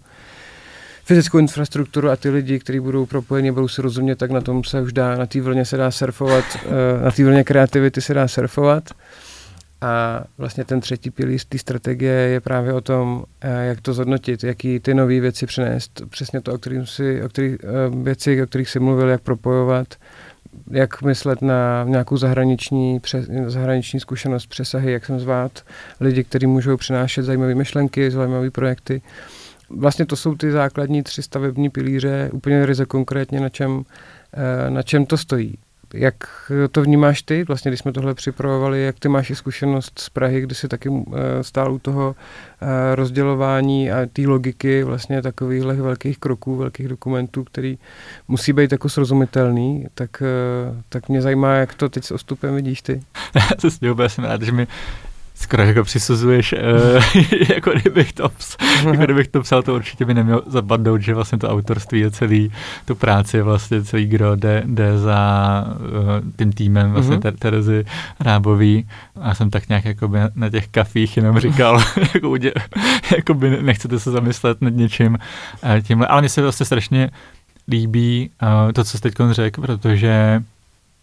fyzickou infrastrukturu a ty lidi, kteří budou propojeni, budou se rozumět, tak na tom se už dá, na té vlně se dá surfovat, eh, na té vlně kreativity se dá surfovat. A vlastně ten třetí pilíř té strategie je právě o tom, eh, jak to zhodnotit, jaký ty nové věci přinést, přesně to, o kterých si, o kterých, eh, věci, o kterých si mluvil, jak propojovat, jak myslet na nějakou zahraniční, přes, zahraniční zkušenost, přesahy, jak jsem zvát lidi, kteří můžou přinášet zajímavé myšlenky, zajímavé projekty. Vlastně to jsou ty základní tři stavební pilíře, úplně ryze konkrétně, na čem, eh, na čem to stojí. Jak to vnímáš ty, vlastně když jsme tohle připravovali, jak ty máš i zkušenost z Prahy, kdy jsi taky eh, stál u toho eh, rozdělování a té logiky vlastně takových velkých kroků, velkých dokumentů, který musí být jako srozumitelný, tak, tak mě zajímá, jak to teď s ostupem vidíš ty. Já se s jsem rád, že mi skoro jako přisuzuješ, uh, jako, kdybych to, jako kdybych to psal, to určitě by neměl zapadnout, že vlastně to autorství je celý, tu práci vlastně celý gro jde, jde za uh, tím týmem vlastně mm-hmm. Terezy Rábový. A jsem tak nějak jakoby na těch kafích jenom říkal, jako, udě, jakoby nechcete se zamyslet nad něčím uh, tímhle. Ale mně se vlastně strašně líbí uh, to, co jsi teď řekl, protože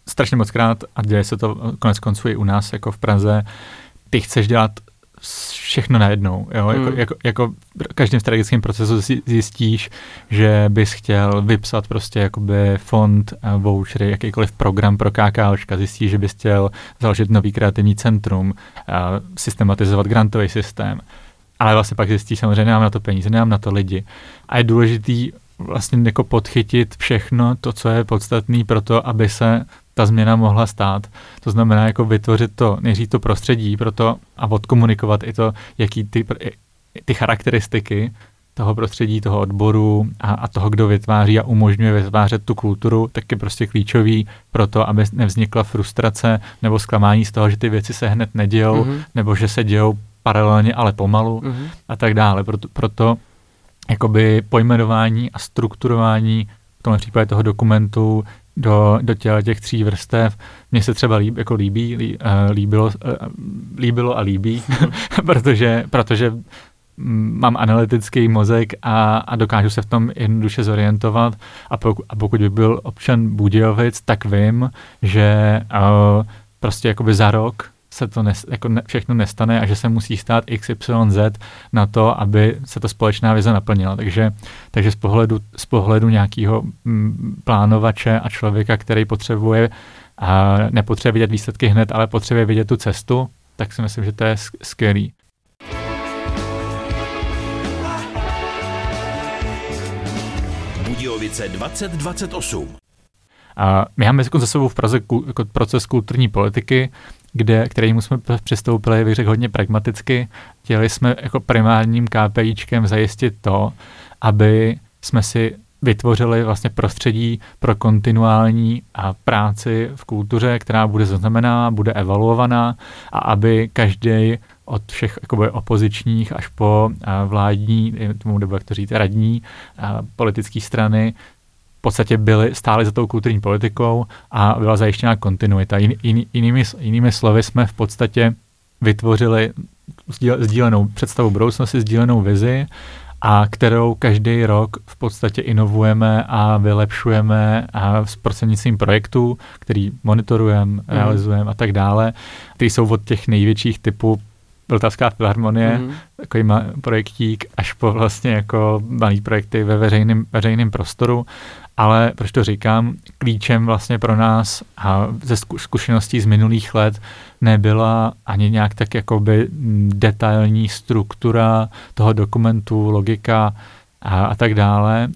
strašně moc krát, a děje se to konec konců i u nás, jako v Praze, ty chceš dělat všechno najednou. Jo? Jako, mm. jako, jako v každém strategickém procesu zjistíš, že bys chtěl vypsat prostě jakoby fond, uh, vouchery, jakýkoliv program pro KKOčka, zjistíš, že bys chtěl založit nový kreativní centrum, uh, systematizovat grantový systém. Ale vlastně pak zjistíš, samozřejmě nemám na to peníze, nemám na to lidi. A je důležitý vlastně jako podchytit všechno to, co je podstatné pro to, aby se ta změna mohla stát. To znamená jako vytvořit to, nejdřív to prostředí pro to a odkomunikovat i to, jaký ty, ty charakteristiky toho prostředí, toho odboru a, a toho, kdo vytváří a umožňuje vytvářet tu kulturu, tak je prostě klíčový pro to, aby nevznikla frustrace nebo zklamání z toho, že ty věci se hned nedějou, mm-hmm. nebo že se dějou paralelně, ale pomalu mm-hmm. a tak dále. Proto, proto jakoby pojmenování a strukturování v tomhle případě toho dokumentu do, do těle těch tří vrstev. Mně se třeba líb, jako líbí, lí, uh, líbilo, uh, líbilo a líbí, protože, protože mám analytický mozek a, a dokážu se v tom jednoduše zorientovat a, pokud, a pokud by byl občan Budějovic, tak vím, že uh, prostě jakoby za rok se to nes, jako ne, všechno nestane a že se musí stát XYZ na to, aby se ta společná vize naplnila. Takže, takže z pohledu, z pohledu nějakého mm, plánovače a člověka, který potřebuje a nepotřebuje vidět výsledky hned, ale potřebuje vidět tu cestu, tak si myslím, že to je skvělý. Budějovice 2028. A my máme za sebou v Praze jako proces kulturní politiky, kde, kterému jsme přistoupili, bych řekl, hodně pragmaticky. Chtěli jsme jako primárním KPIčkem zajistit to, aby jsme si vytvořili vlastně prostředí pro kontinuální a práci v kultuře, která bude zaznamená, bude evaluovaná a aby každý od všech jakoby, opozičních až po vládní, tomu nebo jak to říct, radní politické strany podstatě byli, stáli za tou kulturní politikou a byla zajištěna kontinuita. Jiný, jiný, jinými, jinými slovy jsme v podstatě vytvořili sdílenou představu budoucnosti, sdílenou vizi, a kterou každý rok v podstatě inovujeme a vylepšujeme a s prostřednictvím projektů, který monitorujeme, mm. realizujeme a tak dále, ty jsou od těch největších typů Vltavská filharmonie, mm. takový projektík, až po vlastně jako malý projekty ve veřejném, veřejném prostoru ale proč to říkám, klíčem vlastně pro nás a ze zkušeností z minulých let nebyla ani nějak tak jakoby detailní struktura toho dokumentu, logika a, a tak dále.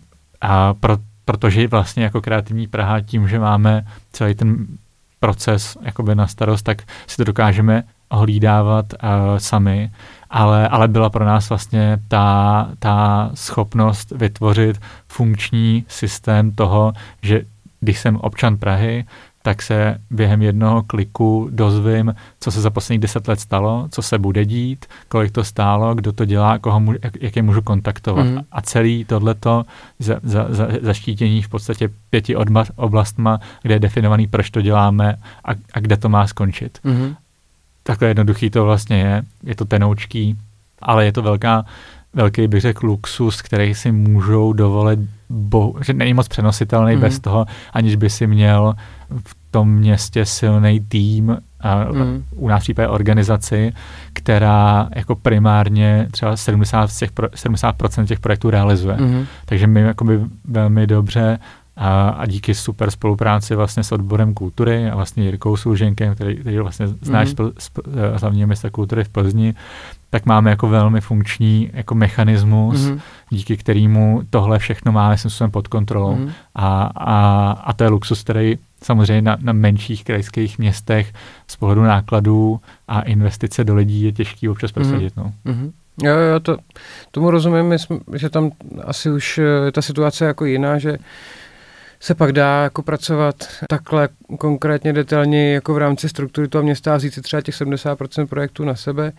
A pro, protože vlastně jako kreativní Praha tím, že máme celý ten proces jakoby na starost, tak si to dokážeme ohlídávat uh, sami ale, ale byla pro nás vlastně ta, ta schopnost vytvořit funkční systém toho, že když jsem občan Prahy, tak se během jednoho kliku dozvím, co se za posledních deset let stalo, co se bude dít, kolik to stálo, kdo to dělá, koho můžu, jak, jak je můžu kontaktovat. Mm. A celý tohleto za, za, za, zaštítění v podstatě pěti odma, oblastma, kde je definovaný, proč to děláme a, a kde to má skončit. Mm. Takhle jednoduchý to vlastně je, je to tenoučký, ale je to velká, velký, bych řekl, luxus, který si můžou dovolit, bo, že není moc přenositelný mm. bez toho, aniž by si měl v tom městě silný tým, a mm. u nás případě organizaci, která jako primárně třeba 70, z těch, 70% těch projektů realizuje. Mm. Takže my jakoby velmi dobře a, a díky super spolupráci vlastně s odborem kultury a vlastně Jirkou Služenkem, který, který vlastně znáš mm-hmm. z, z hlavního města kultury v Plzni, tak máme jako velmi funkční jako mechanismus, mm-hmm. díky kterému tohle všechno máme svým pod kontrolou. Mm-hmm. A, a, a to je luxus, který samozřejmě na, na menších krajských městech z pohledu nákladů a investice do lidí je těžký občas prosadit. Mm-hmm. No. Mm-hmm. Jo, jo, to, tomu rozumím, jsme, že tam asi už je ta situace jako jiná, že se pak dá jako pracovat takhle konkrétně detailně jako v rámci struktury toho města a vzít si třeba těch 70% projektů na sebe.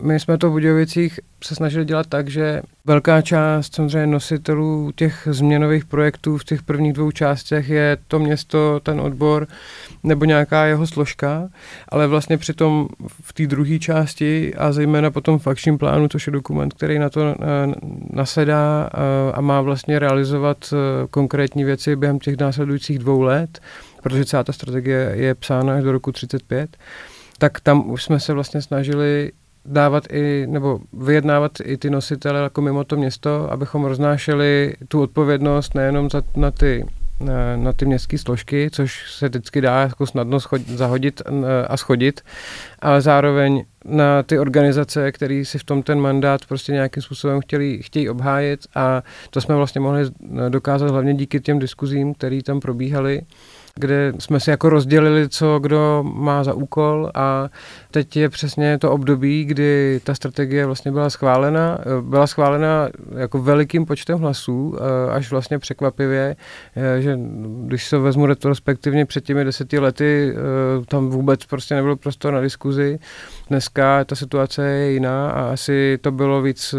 My jsme to v Budějovicích se snažili dělat tak, že velká část samozřejmě nositelů těch změnových projektů v těch prvních dvou částech je to město, ten odbor nebo nějaká jeho složka, ale vlastně přitom v té druhé části a zejména potom v akčním plánu, což je dokument, který na to eh, nasedá eh, a má vlastně realizovat eh, konkrétní věci během těch následujících dvou let, protože celá ta strategie je psána až do roku 35, tak tam už jsme se vlastně snažili dávat i, nebo vyjednávat i ty nositele jako mimo to město, abychom roznášeli tu odpovědnost nejenom za, na ty na, ty městské složky, což se vždycky dá jako snadno schod, zahodit a schodit, ale zároveň na ty organizace, které si v tom ten mandát prostě nějakým způsobem chtěli, chtějí obhájit. A to jsme vlastně mohli dokázat hlavně díky těm diskuzím, které tam probíhaly kde jsme si jako rozdělili, co kdo má za úkol a teď je přesně to období, kdy ta strategie vlastně byla schválena. Byla schválena jako velikým počtem hlasů, eh, až vlastně překvapivě, eh, že když se vezmu retrospektivně před těmi deseti lety, eh, tam vůbec prostě nebylo prostor na diskuzi. Dneska ta situace je jiná a asi to bylo víc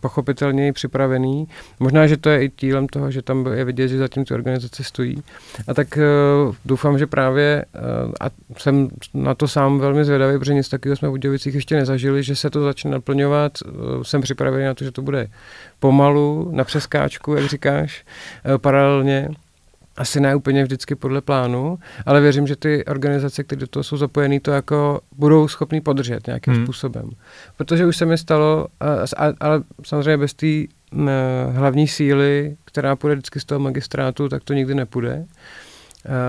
pochopitelněji připravený. Možná, že to je i cílem toho, že tam je vidět, že zatím ty organizace stojí. A tak doufám, že právě, a jsem na to sám velmi zvědavý, protože nic takového jsme v Budějovicích ještě nezažili, že se to začne naplňovat. Jsem připravený na to, že to bude pomalu, na přeskáčku, jak říkáš, paralelně asi ne úplně vždycky podle plánu, ale věřím, že ty organizace, které do toho jsou zapojené, to jako budou schopný podržet nějakým hmm. způsobem. Protože už se mi stalo, a, a, ale samozřejmě bez té hlavní síly, která půjde vždycky z toho magistrátu, tak to nikdy nepůjde.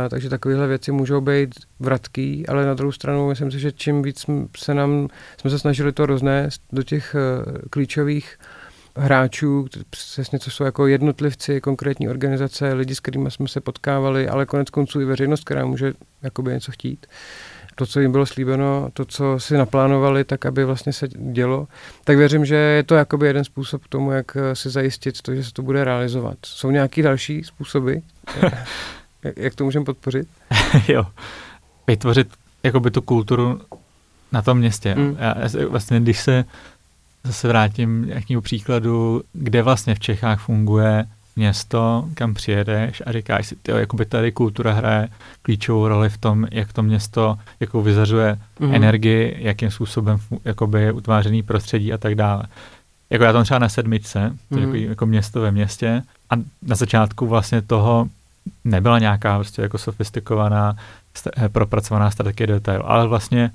Takže takovéhle věci můžou být vratký, ale na druhou stranu myslím si, že čím víc se nám, jsme se snažili to roznést do těch uh, klíčových hráčů, přesně co jsou jako jednotlivci, konkrétní organizace, lidi, s kterými jsme se potkávali, ale konec konců i veřejnost, která může jakoby něco chtít. To, co jim bylo slíbeno, to, co si naplánovali, tak aby vlastně se dělo. Tak věřím, že je to jakoby jeden způsob k tomu, jak si zajistit to, že se to bude realizovat. Jsou nějaký další způsoby? Jak, jak to můžeme podpořit? jo, vytvořit jakoby tu kulturu na tom městě. Mm. Já, vlastně, když se zase vrátím k nějakému příkladu, kde vlastně v Čechách funguje město, kam přijedeš a říkáš si, tyjo, jakoby tady kultura hraje klíčovou roli v tom, jak to město jako vyzařuje mm. energii, jakým způsobem jakoby je utvářený prostředí a tak dále. Jako já tam třeba na sedmičce, to mm. jako, jako město ve městě a na začátku vlastně toho nebyla nějaká prostě jako sofistikovaná, eh, propracovaná strategie detail, ale vlastně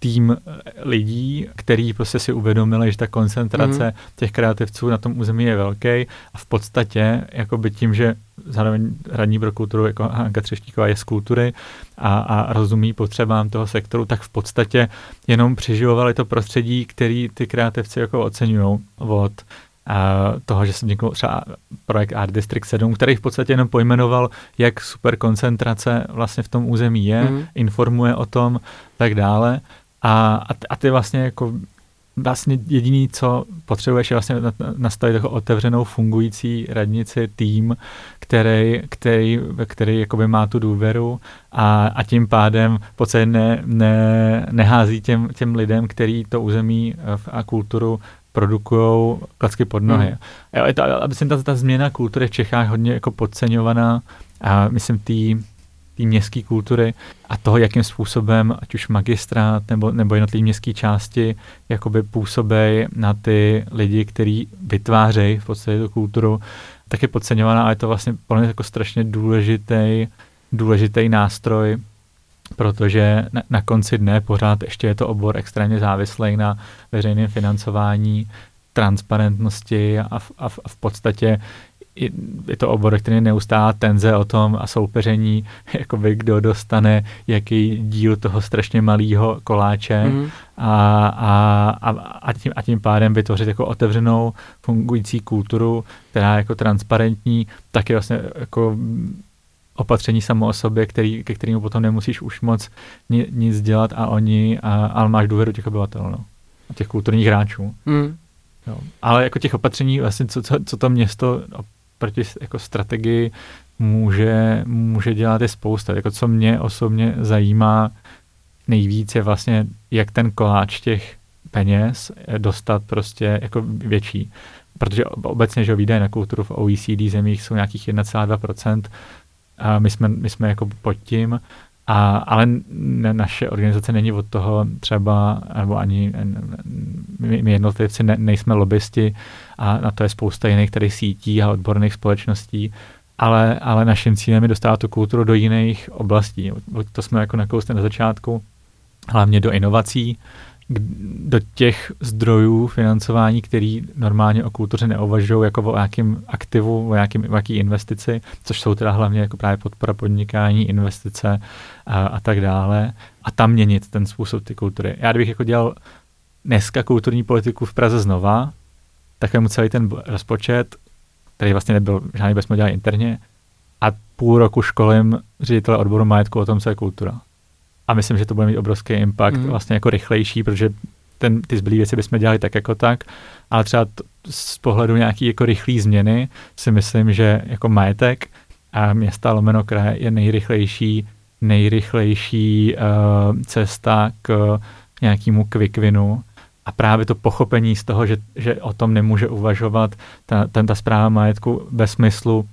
tým eh, lidí, který prostě si uvědomili, že ta koncentrace mm. těch kreativců na tom území je velký a v podstatě by tím, že zároveň radní pro kulturu jako Hanka Třeštíková je z kultury a, a rozumí potřebám toho sektoru, tak v podstatě jenom přeživovali to prostředí, který ty kreativci jako oceňují od toho, že jsem vznikl třeba projekt Art District 7, který v podstatě jenom pojmenoval, jak super koncentrace vlastně v tom území je, mm. informuje o tom, tak dále. A, a ty vlastně jako vlastně jediný, co potřebuješ, je vlastně nastavit jako otevřenou fungující radnici, tým, který, který, který jakoby má tu důvěru a, a tím pádem v podstatě ne, ne, nehází těm, těm lidem, který to území a kulturu produkují klacky pod nohy. Hmm. Jo, je to, myslím, ta, ta změna kultury v Čechách hodně jako podceňovaná a myslím té té městské kultury a toho, jakým způsobem, ať už magistrát nebo, nebo jednotlivé městské části, jakoby působí na ty lidi, kteří vytvářejí v podstatě tu kulturu, tak je podceňovaná a je to vlastně pro jako strašně důležitý, důležitý nástroj protože na, na konci dne pořád ještě je to obor extrémně závislý na veřejném financování, transparentnosti a, v, a, v, a v podstatě je to obor, který je neustálá tenze o tom a soupeření, jakoby kdo dostane jaký díl toho strašně malého koláče mm. a, a, a, a, tím, a tím pádem vytvořit jako otevřenou fungující kulturu, která je jako transparentní, tak je vlastně jako opatření samo o sobě, který, ke kterému potom nemusíš už moc ni, nic dělat a oni, a, ale máš důvěru těch obyvatel, no. A těch kulturních hráčů. Mm. Jo. Ale jako těch opatření, vlastně, co, co, co to město proti jako strategii může, může dělat i spousta. Jako co mě osobně zajímá nejvíc je vlastně, jak ten koláč těch peněz dostat prostě jako větší. Protože obecně, že výdaje na kulturu v OECD zemích jsou nějakých 1,2%, a my jsme, my jsme jako pod tím, a, ale naše organizace není od toho třeba, nebo ani my, my jednotlivci ne, nejsme lobbysti a na to je spousta jiných tady sítí a odborných společností, ale, ale naším cílem je dostat tu kulturu do jiných oblastí. To jsme jako nakousli na začátku, hlavně do inovací, do těch zdrojů financování, který normálně o kultuře neuvažují jako o nějakém aktivu, o, nějakým, o investici, což jsou teda hlavně jako právě podpora podnikání, investice a, a tak dále. A tam měnit ten způsob ty kultury. Já kdybych jako dělal dneska kulturní politiku v Praze znova, tak mu celý ten rozpočet, který vlastně nebyl žádný, bychom dělali interně, a půl roku školím ředitele odboru majetku o tom, co je kultura. A myslím, že to bude mít obrovský impact, mm. vlastně jako rychlejší, protože ten, ty zbylé věci bychom dělali tak jako tak, ale třeba t, z pohledu nějaký jako rychlý změny si myslím, že jako majetek a města lomeno kraje je nejrychlejší, nejrychlejší uh, cesta k nějakému quick winu a právě to pochopení z toho, že, že o tom nemůže uvažovat ta, ten, ta zpráva majetku ve smyslu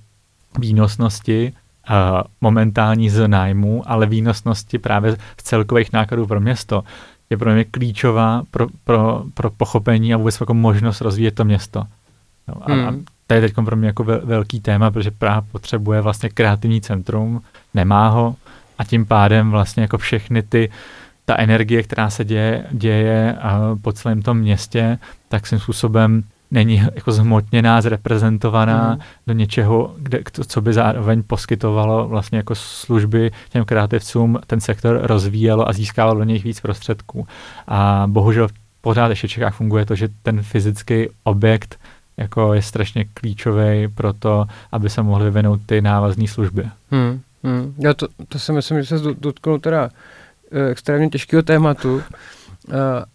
výnosnosti, uh, momentální z nájmu, ale výnosnosti právě z celkových nákladů pro město je pro mě klíčová pro, pro, pro pochopení a vůbec jako možnost rozvíjet to město. No, a, hmm. a to je teď pro mě jako velký téma, protože Praha potřebuje vlastně kreativní centrum, nemá ho a tím pádem vlastně jako všechny ty ta energie, která se děje, děje po celém tom městě, tak svým způsobem není jako zhmotněná, zreprezentovaná mm. do něčeho, kde, co by zároveň poskytovalo vlastně jako služby těm kreativcům, ten sektor rozvíjelo a získávalo do něj víc prostředků. A bohužel pořád ještě v Čechách funguje to, že ten fyzický objekt jako je strašně klíčový pro to, aby se mohly vyvinout ty návazné služby. Hmm, hmm. Já to, to si myslím, že se dotknul teda extrémně těžkého tématu, uh,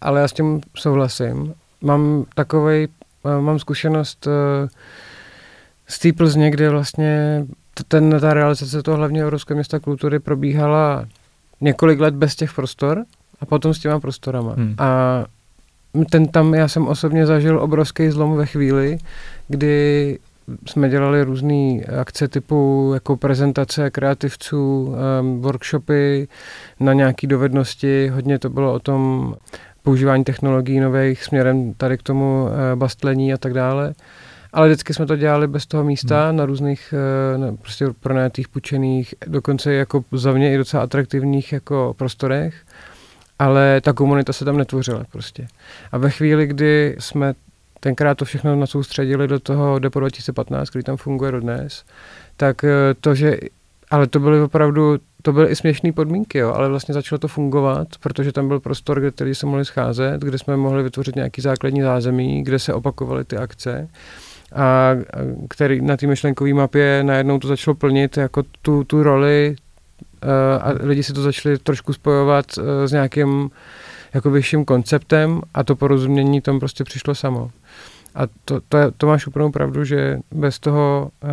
ale já s tím souhlasím. Mám takový mám zkušenost eh, z té Plzně, kde vlastně ten, ta realizace toho hlavního Evropského města kultury probíhala několik let bez těch prostor a potom s těma prostorama. Hmm. A ten tam, já jsem osobně zažil obrovský zlom ve chvíli, kdy jsme dělali různé akce typu jako prezentace kreativců, um, workshopy na nějaké dovednosti. Hodně to bylo o tom používání technologií nových směrem tady k tomu e, bastlení a tak dále. Ale vždycky jsme to dělali bez toho místa hmm. na různých e, na prostě pronajatých, půjčených, dokonce jako za mě i docela atraktivních jako prostorech, ale ta komunita se tam netvořila prostě. A ve chvíli, kdy jsme tenkrát to všechno nasoustředili do toho Depo 2015, který tam funguje dodnes, tak e, to, že ale to byly opravdu, to byly i směšné podmínky, jo, ale vlastně začalo to fungovat, protože tam byl prostor, kde tady se mohli scházet, kde jsme mohli vytvořit nějaký základní zázemí, kde se opakovaly ty akce a který na té myšlenkové mapě najednou to začalo plnit jako tu, tu roli uh, a lidi si to začali trošku spojovat uh, s nějakým jako vyšším konceptem a to porozumění tam prostě přišlo samo. A to, to, to máš úplnou pravdu, že bez toho uh,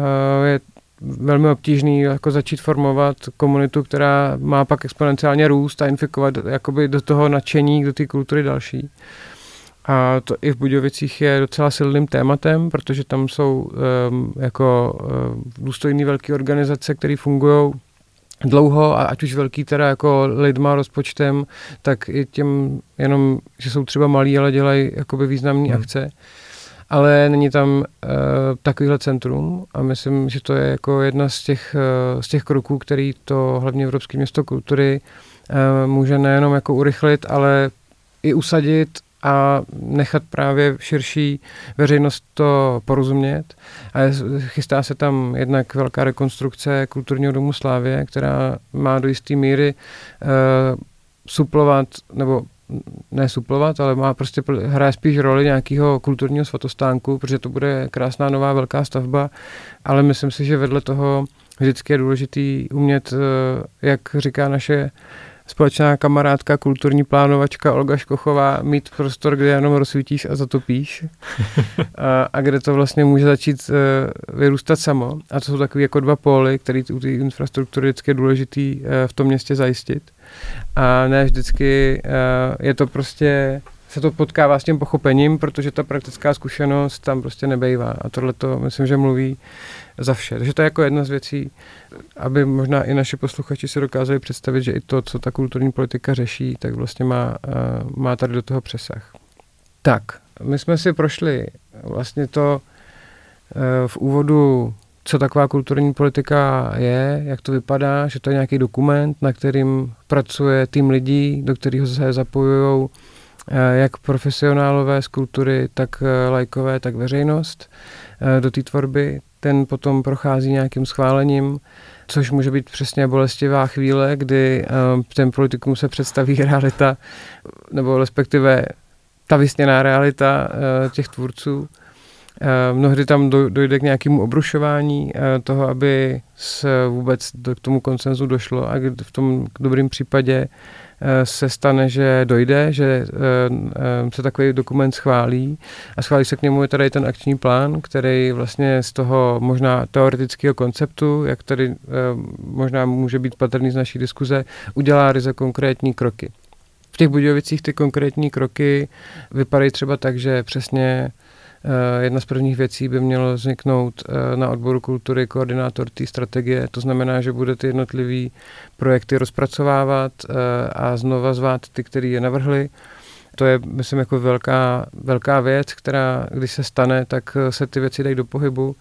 je velmi obtížný jako začít formovat komunitu, která má pak exponenciálně růst a infikovat jakoby do toho nadšení, do té kultury další. A to i v Budějovicích je docela silným tématem, protože tam jsou um, jako um, důstojné velké organizace, které fungují dlouho a ať už velký teda jako lidma, rozpočtem, tak i těm jenom, že jsou třeba malí, ale dělají jakoby významné hmm. akce ale není tam uh, takovýhle centrum a myslím, že to je jako jedna z těch, uh, z těch kroků, který to hlavně Evropské město kultury uh, může nejenom jako urychlit, ale i usadit a nechat právě širší veřejnost to porozumět. A chystá se tam jednak velká rekonstrukce kulturního domu Slávě, která má do jisté míry uh, suplovat nebo ne suplovat, ale má prostě hraje spíš roli nějakého kulturního svatostánku, protože to bude krásná nová velká stavba, ale myslím si, že vedle toho vždycky je důležitý umět, eh, jak říká naše společná kamarádka, kulturní plánovačka Olga Škochová mít prostor, kde jenom rozsvítíš a zatopíš a, a kde to vlastně může začít uh, vyrůstat samo. A to jsou takové jako dva póly, které u té infrastruktury vždycky je důležitý uh, v tom městě zajistit. A ne vždycky uh, je to prostě se to potkává s tím pochopením, protože ta praktická zkušenost tam prostě nebejvá. A tohle to myslím, že mluví za vše. Takže to je jako jedna z věcí, aby možná i naši posluchači si dokázali představit, že i to, co ta kulturní politika řeší, tak vlastně má, má tady do toho přesah. Tak, my jsme si prošli vlastně to e, v úvodu, co taková kulturní politika je, jak to vypadá, že to je nějaký dokument, na kterým pracuje tým lidí, do kterého se zapojují e, jak profesionálové z kultury, tak lajkové, tak veřejnost do té tvorby ten potom prochází nějakým schválením, což může být přesně bolestivá chvíle, kdy uh, ten politikům se představí realita, nebo respektive ta vysněná realita uh, těch tvůrců. Uh, mnohdy tam dojde k nějakému obrušování toho, aby se vůbec k tomu koncenzu došlo a v tom dobrém případě Eh, se stane, že dojde, že eh, eh, se takový dokument schválí a schválí se k němu tady ten akční plán, který vlastně z toho možná teoretického konceptu, jak tady možná může být patrný z naší diskuze, udělá ryze konkrétní kroky. V těch Budějovicích ty konkrétní kroky vypadají třeba tak, že přesně Eh, jedna z prvních věcí by mělo vzniknout eh, na odboru kultury koordinátor té strategie. To znamená, že bude ty jednotlivé projekty rozpracovávat eh, a znova zvát ty, kteří je navrhli. To je, myslím, jako velká, velká věc, která, když se stane, tak se ty věci dají do pohybu.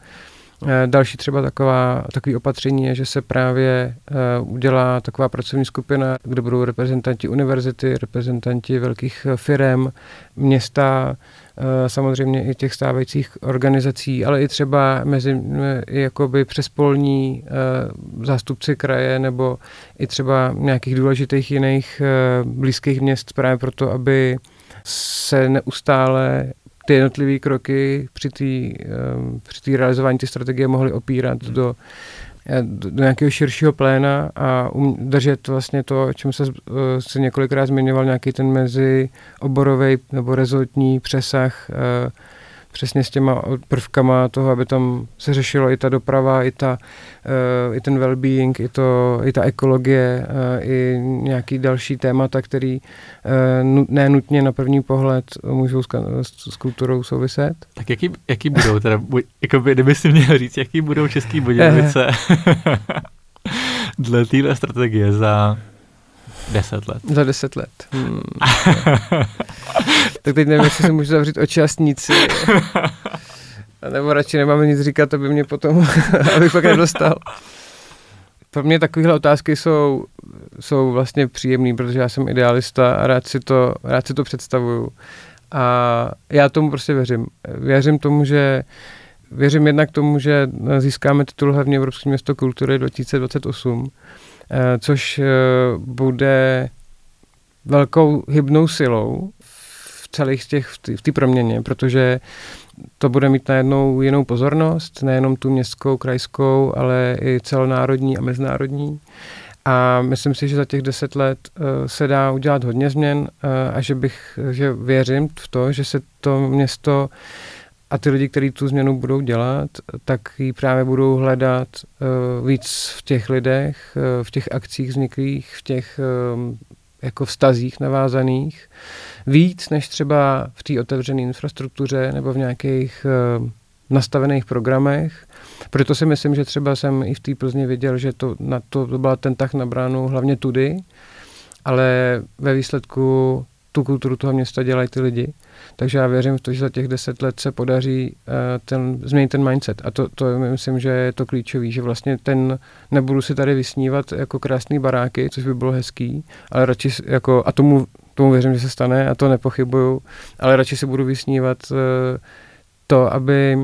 Další třeba taková, takový opatření je, že se právě udělá taková pracovní skupina, kde budou reprezentanti univerzity, reprezentanti velkých firm, města, Eh, samozřejmě i těch stávajících organizací, ale i třeba mezi eh, jakoby přespolní eh, zástupci kraje nebo i třeba nějakých důležitých jiných blízkých měst právě proto, aby se neustále ty jednotlivé kroky při té při realizování té strategie mohly opírat do do nějakého širšího pléna a um, držet vlastně to, o čem se, eh, se několikrát zmiňoval, nějaký ten mezi oborový nebo rezortní přesah uh, přesně s těma prvkama toho, aby tam se řešilo i ta doprava, i, ta, uh, i ten well-being, i, to, i ta ekologie, uh, i nějaký další témata, který uh, nenutně na první pohled můžou s, s, s kulturou souviset. Tak jaký, jaký budou teda, jako by, kdyby si měl říct, jaký budou český Budějovice dle téhle strategie za Deset let. Za deset let. Hmm. tak teď nevím, jestli si můžu zavřít oči a sníci. Nebo radši nemáme nic říkat, aby mě potom, abych pak nedostal. Pro mě takovéhle otázky jsou, jsou vlastně příjemné, protože já jsem idealista a rád si to, rád si to představuju. A já tomu prostě věřím. Věřím tomu, že věřím jednak tomu, že získáme titul hlavně Evropské město kultury 2028 Eh, což eh, bude velkou hybnou silou celých těch, v té proměně, protože to bude mít najednou jinou pozornost, nejenom tu městskou, krajskou, ale i celonárodní a mezinárodní. A myslím si, že za těch deset let uh, se dá udělat hodně změn uh, a že bych, že věřím v to, že se to město a ty lidi, kteří tu změnu budou dělat, tak ji právě budou hledat uh, víc v těch lidech, v těch akcích vzniklých, v těch jako vztazích navázaných, víc než třeba v té otevřené infrastruktuře nebo v nějakých uh, nastavených programech. Proto si myslím, že třeba jsem i v té Plzni viděl, že to, na to, to byla ten tah na bránu hlavně tudy, ale ve výsledku tu kulturu toho města dělají ty lidi. Takže já věřím v to, že za těch deset let se podaří uh, ten, změnit ten mindset. A to, to myslím, že je to klíčový, že vlastně ten, nebudu si tady vysnívat jako krásný baráky, což by bylo hezký, ale radši jako, a tomu, tomu věřím, že se stane a to nepochybuju, ale radši si budu vysnívat uh, to, aby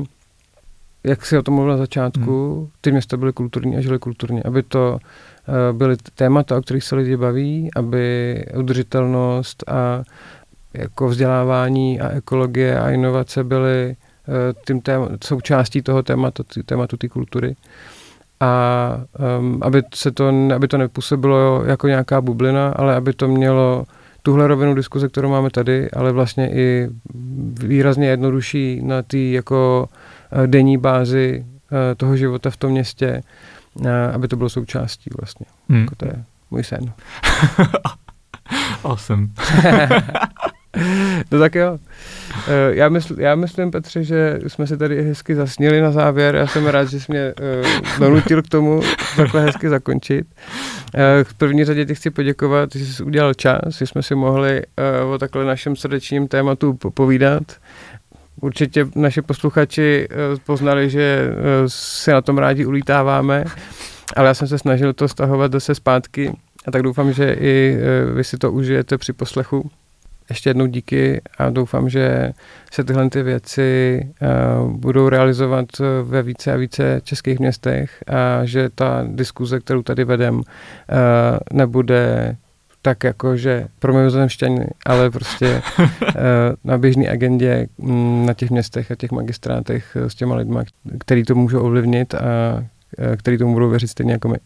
jak si o tom mluvil na začátku, hmm. ty města byly kulturní a žily kulturně, aby to uh, byly témata, o kterých se lidi baví, aby udržitelnost a jako vzdělávání a ekologie a inovace byly eh, tím téma, součástí toho tématu, tématu té kultury. a um, aby, se to, aby to nepůsobilo jako nějaká bublina, ale aby to mělo tuhle rovinu diskuze, kterou máme tady, ale vlastně i výrazně jednodušší na té jako eh, denní bázi eh, toho života v tom městě, eh, aby to bylo součástí vlastně. Hmm. Jako to je můj sen. awesome. no tak jo. Já, mysl, já myslím, Petře, že jsme se tady hezky zasnili na závěr. Já jsem rád, že jsi mě uh, donutil k tomu takhle hezky zakončit. Uh, v první řadě ti chci poděkovat, že jsi udělal čas, že jsme si mohli uh, o takhle našem srdečním tématu povídat. Určitě naši posluchači uh, poznali, že uh, si na tom rádi ulítáváme, ale já jsem se snažil to stahovat zase zpátky a tak doufám, že i uh, vy si to užijete při poslechu ještě jednou díky a doufám, že se tyhle ty věci uh, budou realizovat ve více a více českých městech a že ta diskuze, kterou tady vedem, uh, nebude tak jako, že pro mimozemšťany, ale prostě uh, na běžné agendě um, na těch městech a těch magistrátech s těma lidma, který to můžou ovlivnit a který tomu budou věřit stejně jako my.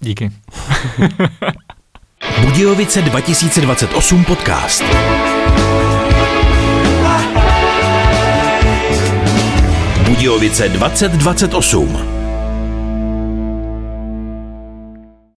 Díky. Budějovice 2028 podcast. Budějovice 2028